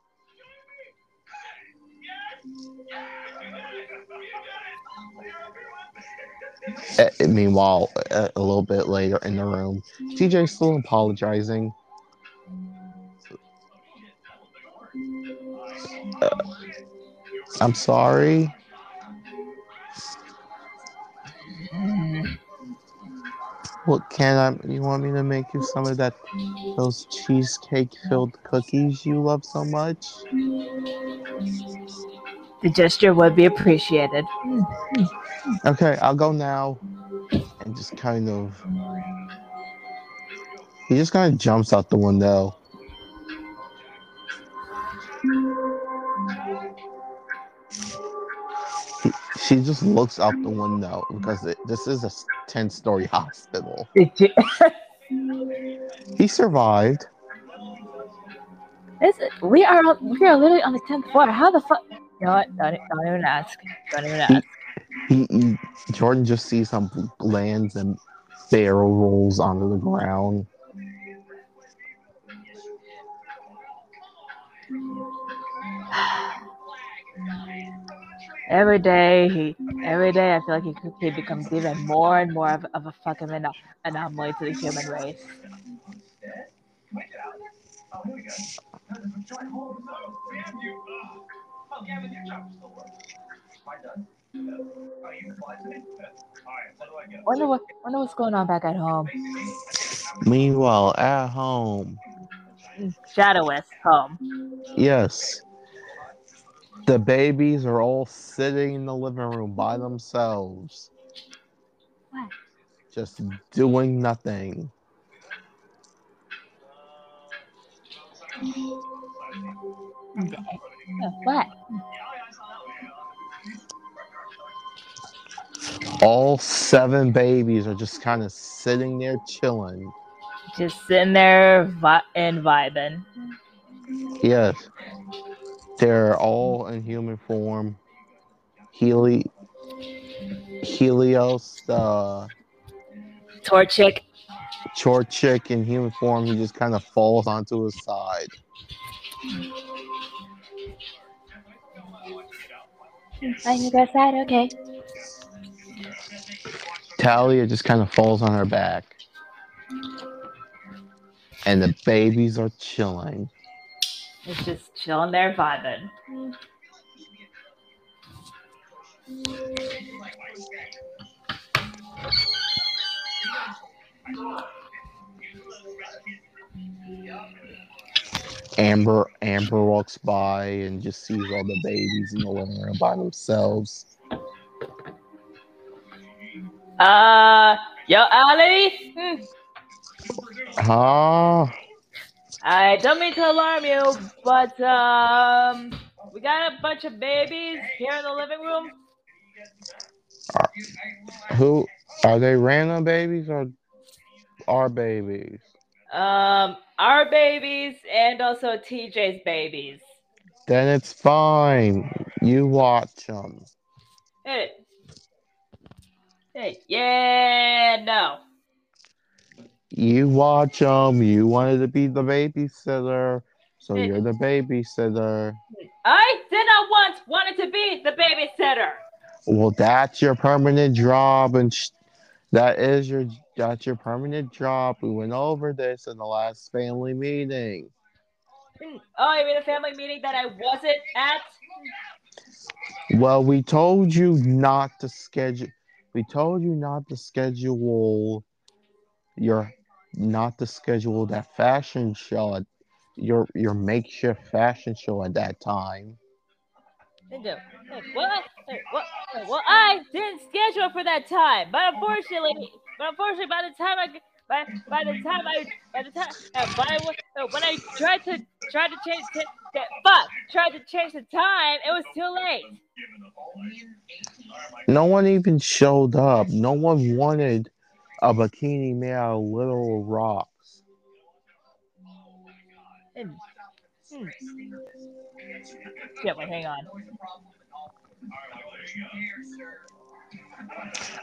Meanwhile, uh, a little bit later in the room, TJ's still apologizing. Uh, I'm sorry. What can I? You want me to make you some of that, those cheesecake filled cookies you love so much? The gesture would be appreciated. Okay, I'll go now. And just kind of. He just kind of jumps out the window. She just looks out the window because it, this is a 10 story hospital. Did you- He survived. Is it, we are on- we are literally on the tenth floor. How the fuck? You know what? Don't, don't even ask. Don't even mm, ask. He, he, Jordan just sees some lands and barrel rolls onto the ground. Every day he, every day I feel like he, he becomes even more and more of, of a fucking anom- anomaly to the human race. Wonder what, wonder what's going on back at home. Meanwhile, at home, Shadow Wisp home. yes, the babies are all sitting in the living room by themselves. What? Just doing nothing. Uh, What? All seven babies are just kind of sitting there chilling. Just sitting there vi- and vibing. Yes. They're all in human form. Heli Helios, uh Torchic. Chorchik in human form, he just kind of falls onto his side. I knew that side. Okay. Talia just kind of falls on her back. And the babies are chilling. It's just chilling there, vibing. Amber Amber walks by and just sees all the babies in the living room by themselves. Uh, yo, Ali. Hmm. Ah, I don't mean to alarm you, but um, we got a bunch of babies here in the living room. who are they? Random babies or our babies? Um, our babies and also TJ's babies. Then it's fine. You watch them. Hey. Hey, yeah, no. You watch them. You wanted to be the babysitter, so Hey. you're the babysitter. I did not once wanted to be the babysitter. Well, that's your permanent job, and sh- that is your that's your permanent job. We went over this in the last family meeting. Oh, you mean a family meeting that I wasn't at? Well, we told you not to schedule. We told you not to schedule your not to schedule that fashion show at your your makeshift fashion show at that time. Hey, Joe. Hey, what? What? Well, I didn't schedule for that time, but unfortunately, but unfortunately, by the time I by, by the time I, by the time, uh, by, uh, when I tried to tried to change the fuck, tried to change the time, it was too late. No one even showed up. No one wanted a bikini made out of little rocks. Hmm. Hmm. Yeah, but hang on.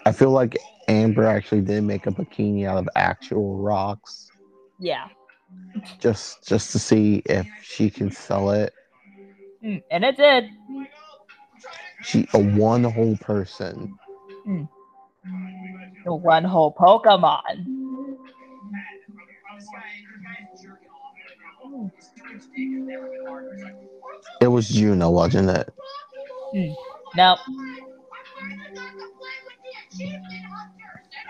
I feel like Amber actually did make a bikini out of actual rocks Yeah, just just to see if she can sell it. Hmm, and it did. She a one whole person. The one whole Pokemon. It was Juno, wasn't it? No,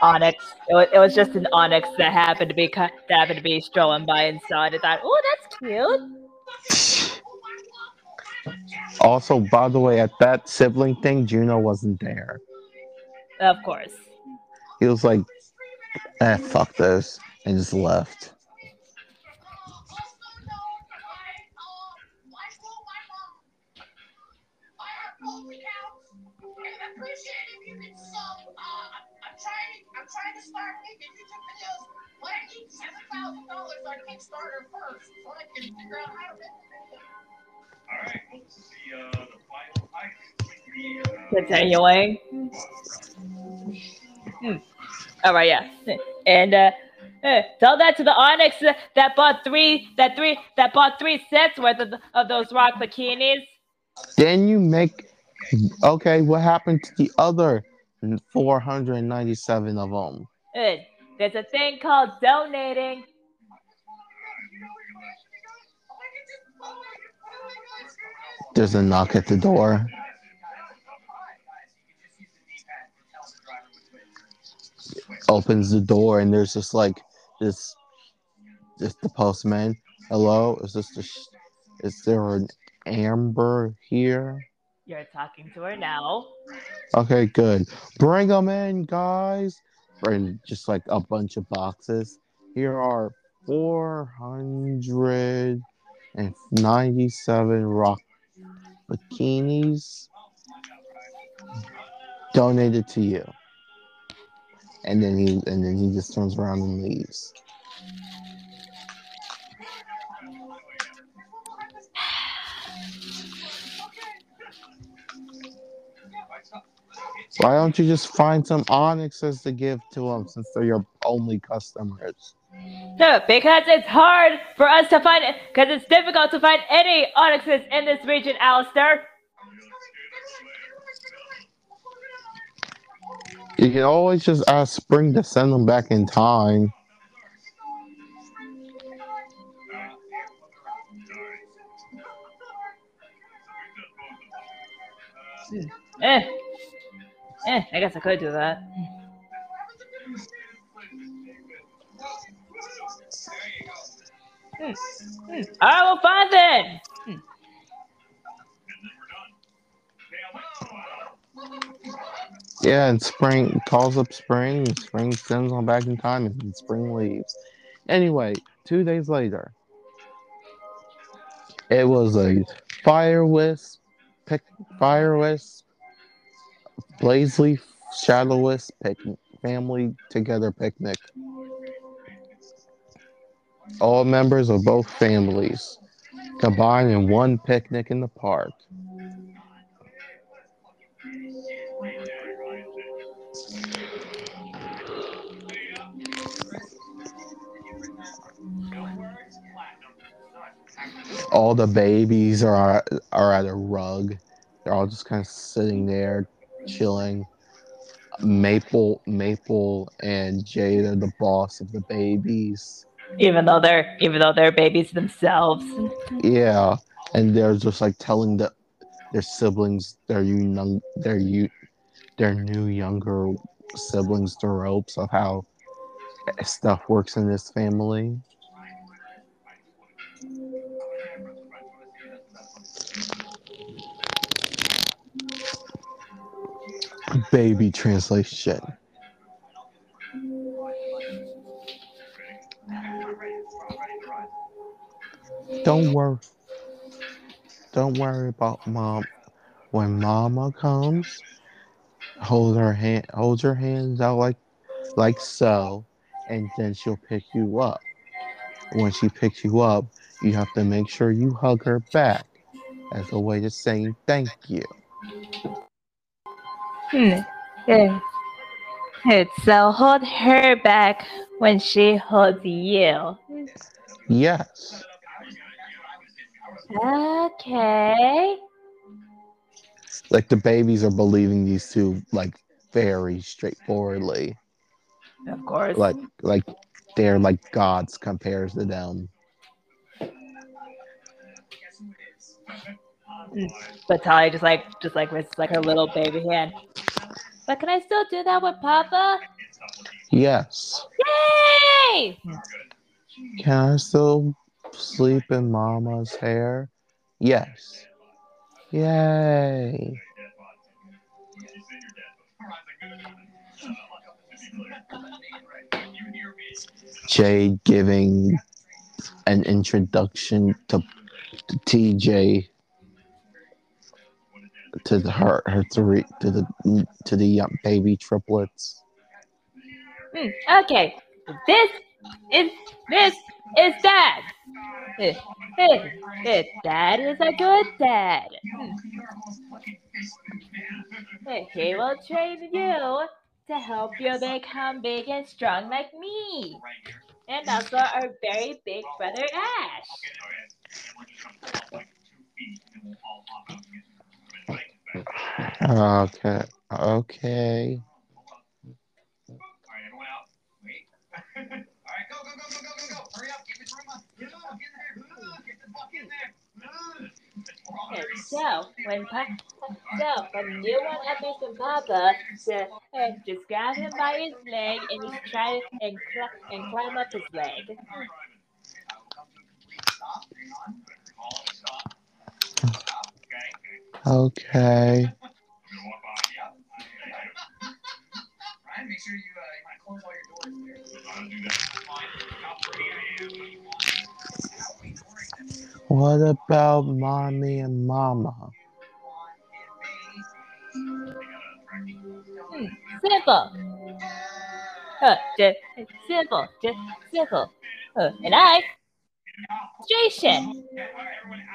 Onix. It was, it was just an Onix that happened to be that happened to be strolling by inside. I thought, oh, that's cute. Also, by the way, at that sibling thing, Juno wasn't there. Of course. He was like, eh, fuck this, and just left. Alright, well, this is the, uh, the final item. Continuing. Hmm. All right, yeah, and uh, eh, tell that to the Onix uh, that bought three that three that bought three sets worth of, of those rock bikinis. Then you make. Okay, what happened to the other 497 of them? Uh, there's a thing called donating. There's a knock at the door. Opens the door, and there's just like this. Just the postman. Hello, is this the? sh- Is there an Amber here? You're talking to her now. Okay, good. Bring them in, guys. Bring just like a bunch of boxes. Here are 497 rock bikinis donated to you. And then he and then he just turns around and leaves. Why don't you just find some onixes to give to them since they're your only customers? No, because it's hard for us to find it, because it's difficult to find any onixes in this region, Alistair. You can always just ask Spring to send them back in time. Eh. Eh, I guess I could do that. Hmm. I will find it. Hmm. Yeah, and Spring calls up Spring. Spring sends them back in time, and Spring leaves. Anyway, two days later, it was a fire wisp, pic, fire wisp, Blazeleaf, shadow wisp picnic, family together picnic. All members of both families combined in one picnic in the park. all the babies are are at a rug. They're all just kind of sitting there, chilling. Maple, Maple, and Jade are the boss of the babies. Even though they're even though they're babies themselves. Yeah, and they're just like telling the their siblings, their young, their you, their new younger siblings the ropes of how stuff works in this family. Baby translation. Don't worry. Don't worry about mom. When mama comes, hold her hand hold your hands out like like so, and then she'll pick you up. When she picks you up, you have to make sure you hug her back as a way of saying thank you. Hmm. Yeah. It's so hold her back when she holds you. Yes. Okay. Like the babies are believing these two like very straightforwardly. Of course. Like like they're like gods compares to them. But Talia just like just like with like her little baby hand. But can I still do that with Papa? Yes. Yay! Can I still sleep in mama's hair? Yes. Yay. Jade giving an introduction to, to TJ to the, her her three to the to the baby triplets. Hmm, okay. This is this is dad. Eh, eh, Dad is a good dad. Hmm. He will train you to help you become big and strong like me. And also our very big brother Ash. Okay. Okay. So when pa- so when you want to make some Papa, to, uh, just grab him by his leg and just try and cl- and climb up his leg. Okay. Make sure you uh, close all your doors there. What about mommy and mama? Simple. Just simple, just simple. And I, Jason.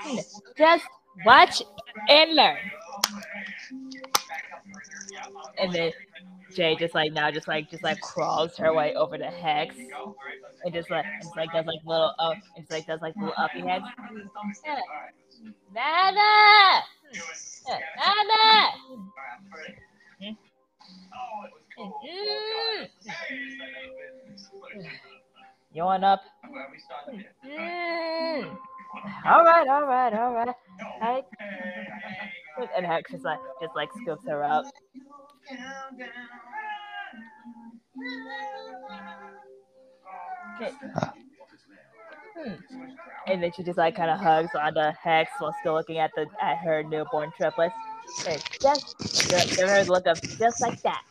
Hmm, Just watch and learn. And then Jay just like now just like just like crawls her way over the Hex and just like just like does like little up it's like does like little uppy heads. Nana! Nana! Mm. You want up? Mm. All right, all right, all right. Hey. And Hex just like just like scoops her up. Hmm. And then she just like kind of hugs onto Hex while still looking at the at her newborn triplets. And just give her look of just like that.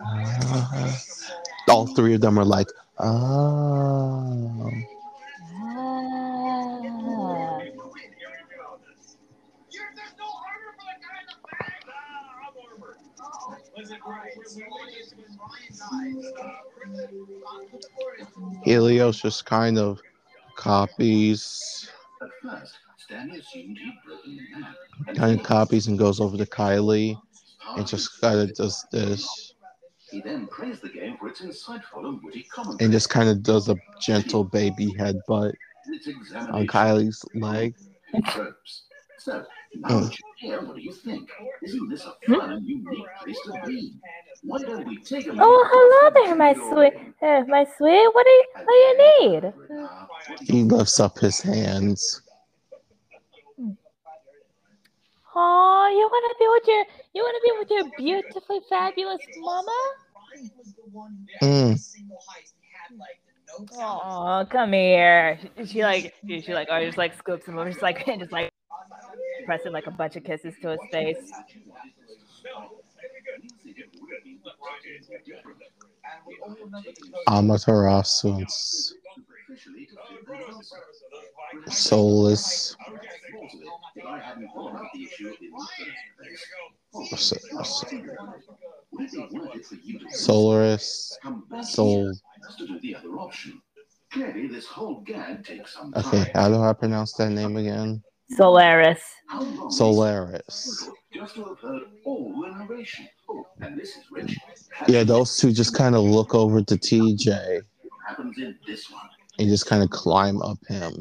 Uh, all three of them are like, oh. Helios just kind of copies, kind of copies and goes over to Kylie and just kind of does this He then praised the game for its insightful and witty commentary. and just kind of does a gentle baby headbutt on Kylie's leg. So, now Mm. here, what do you think? Isn't this a fun unique place to be? Why don't we take a Oh, hello there, my sweet, uh, my sweet. What do you, what do you need? He lifts up his hands. Oh, you want to be with your, you want to be with your beautifully fabulous mama? Mm. Oh, come here. She, she like, she, she like, oh, just like scoops him over, just like, and just like pressing like a bunch of kisses to his face. Amaterasu soulless. If I hadn't thought about the issue in the first place. s- s- Would it be worth it for you to Solaris, soul. here to do the other option? Clearly, this whole gag takes some time. Okay, how do I pronounce that name again? Solaris. How long is Solaris. Just to have heard all the narration. Oh, and this is rich. Yeah, those two just kind of look over to TJ happens in this one. and just kind of climb up him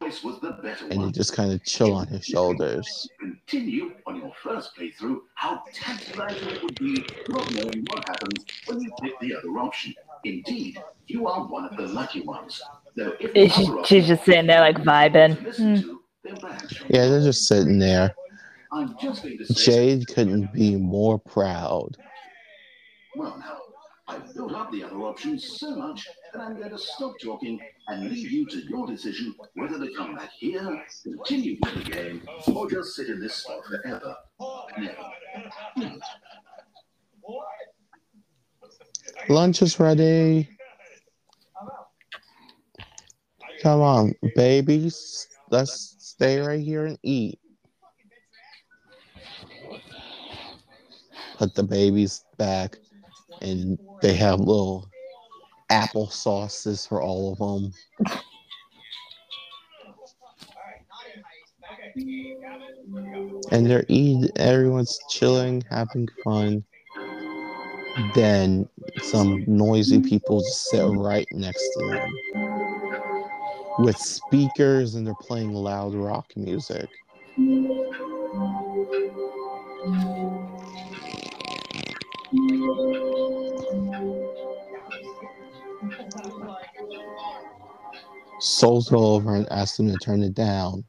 This was the better and they one. just kind of chill on his shoulders. Continue on your first playthrough how tantalizing it would be not knowing what happens when you pick the other option. Indeed, you are one of the lucky ones. Though if the she- she's just sitting there like option vibing. to listen to, then perhaps you'll- Yeah, they're just sitting there. I'm just going to say. Jade couldn't be more proud. Well, now, I've built up the other options so much that I'm going to stop talking and leave you to your decision whether to come back here, continue with the game, or just sit in this spot forever. Never. Lunch is ready. Come on, babies. Let's stay right here and eat. Put the babies back, and they have little apple sauces for all of them. And they're eating, everyone's chilling, having fun. Then some noisy people just sit right next to them with speakers and they're playing loud rock music. Souls go over and ask them to turn it down.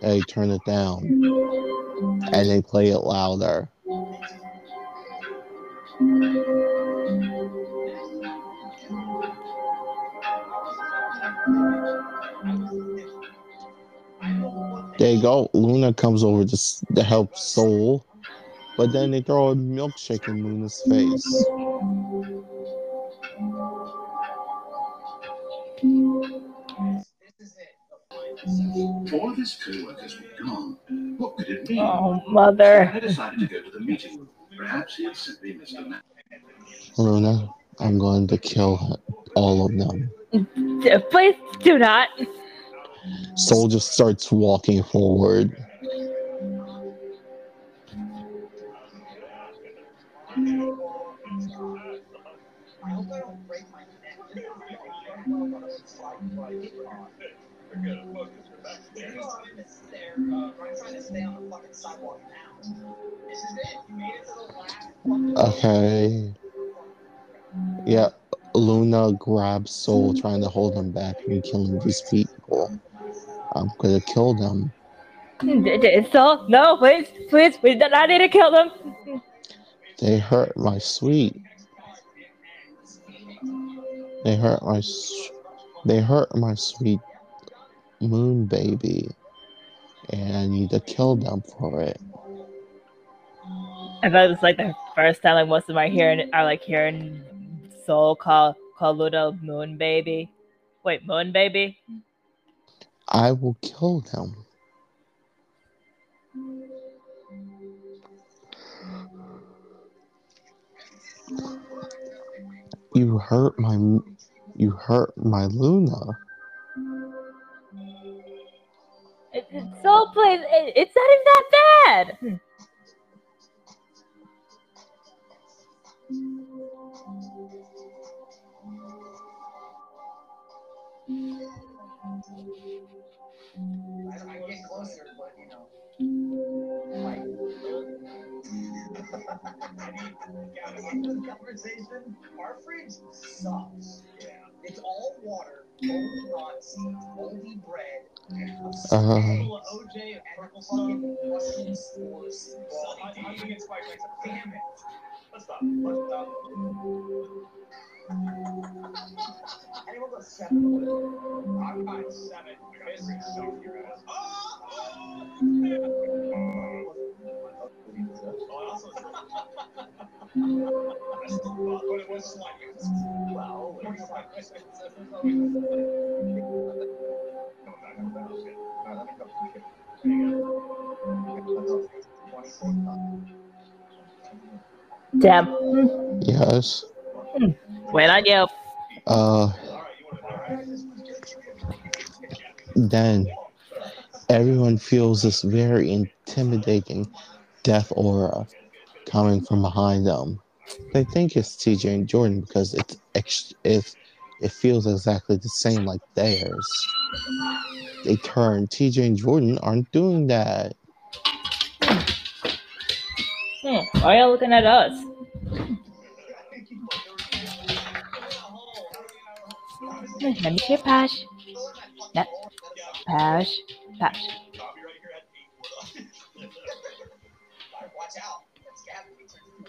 Hey, turn it down. And they play it louder. There you go. Luna comes over to, to help Soul, but then they throw a milkshake in Luna's face. All his co-workers were gone. What could it mean? Oh, mother. I decided to go to the meeting. Perhaps he had simply missed a man. Luna, I'm going to kill all of them. Please do not. Soul just starts walking forward. Okay. Yeah, Luna grabs Soul, trying to hold him back from killing these people. I'm gonna kill them. So no, please, please, we do not need to kill them. They hurt my sweet. They hurt my. They hurt my sweet moon baby, and I need to kill them for it. I thought it was like the first time like most of my hearing are like hearing Soul call call Luna Moon Baby. Wait, Moon Baby? I will kill them. You hurt my. You hurt my Luna. It, it's Soul, please, it, it's not even that bad. Hmm. Conversation, our fridge sucks. Yeah. It's all water, moldy runs, moldy bread, Uh, of OJ and fucking Russian stores. Well, I, I think it's quite nice. Damn it. Let's stop. Let's stop. Anyone got seven? I'm not seven. This is so your ass. Oh! Oh! I also well, but it was slightly. Well, Coming it's back, like- coming back. Okay. All right, let me go. There you go. Damn. yes. Wait on you. Uh, All right, you want to all right. then everyone feels this very intimidating death aura coming from behind them. They think it's TJ and Jordan because it's ex- it, it feels exactly the same like theirs. They turn TJ and Jordan aren't doing that. Hmm. Why are you looking at us? Let me see Pash. Yep. Pash. Pash. Copyright your head feet. Watch out.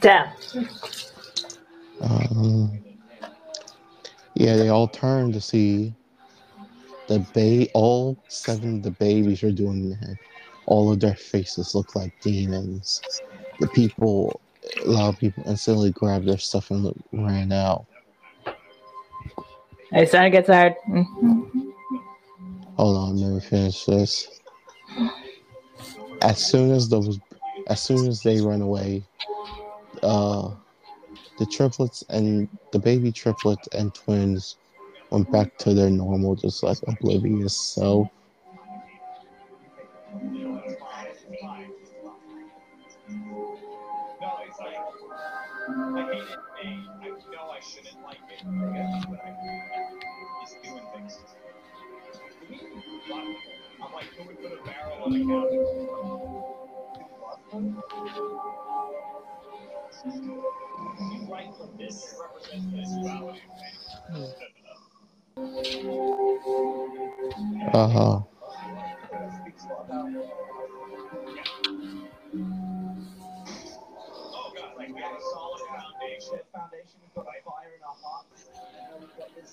Damn. Um, yeah, they all turn to see the ba- all seven of the babies are doing that. All of their faces look like demons. The people, a lot of people instantly grabbed their stuff and ran out. Hey, starting to get tired. Hold on, let me finish this. As soon as those, as soon as they run away, uh, the triplets and the baby triplets and twins went back to their normal, just like oblivious self. Uh huh.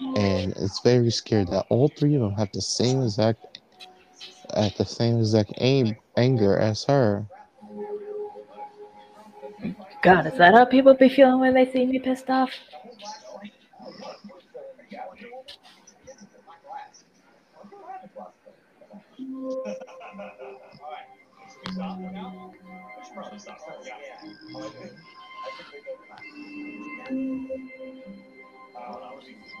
and it's very scary that all three of them have the same exact at the same exact aim anger as her. God, is that how people be feeling when they see me pissed off?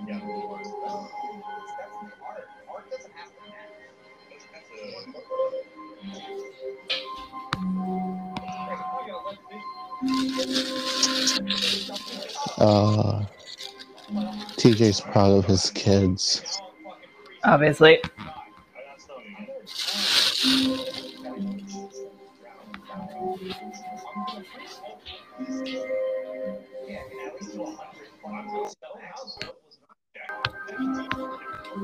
Alright, should we stop for now? We should probably stop. Yeah. Uh, that would be, yeah, that would be worse. art. Art doesn't have to match. That's a- Uh, TJ's proud of his kids. Obviously. Yeah,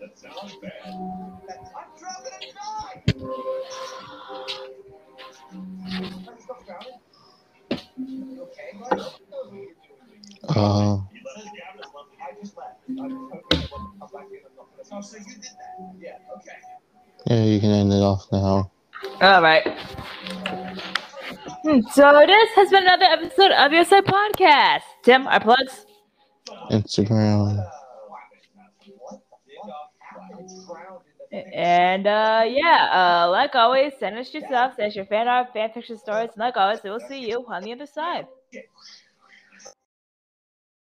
that sounds bad. I'm drowning and Uh, You left the cabinet left. I just left. I was hoping it wouldn't come back in and look at us. Oh, so you did that? Yeah, you can end it off now. All right. Hmm, So this has been another episode of your side podcast. Tim, our plugs. Instagram. What the fuck happened? It's drowned in the thing. And uh, yeah, uh, like always, send us your stuff, send us your fan art, fan fiction stories, and like always, we will see you on the other side.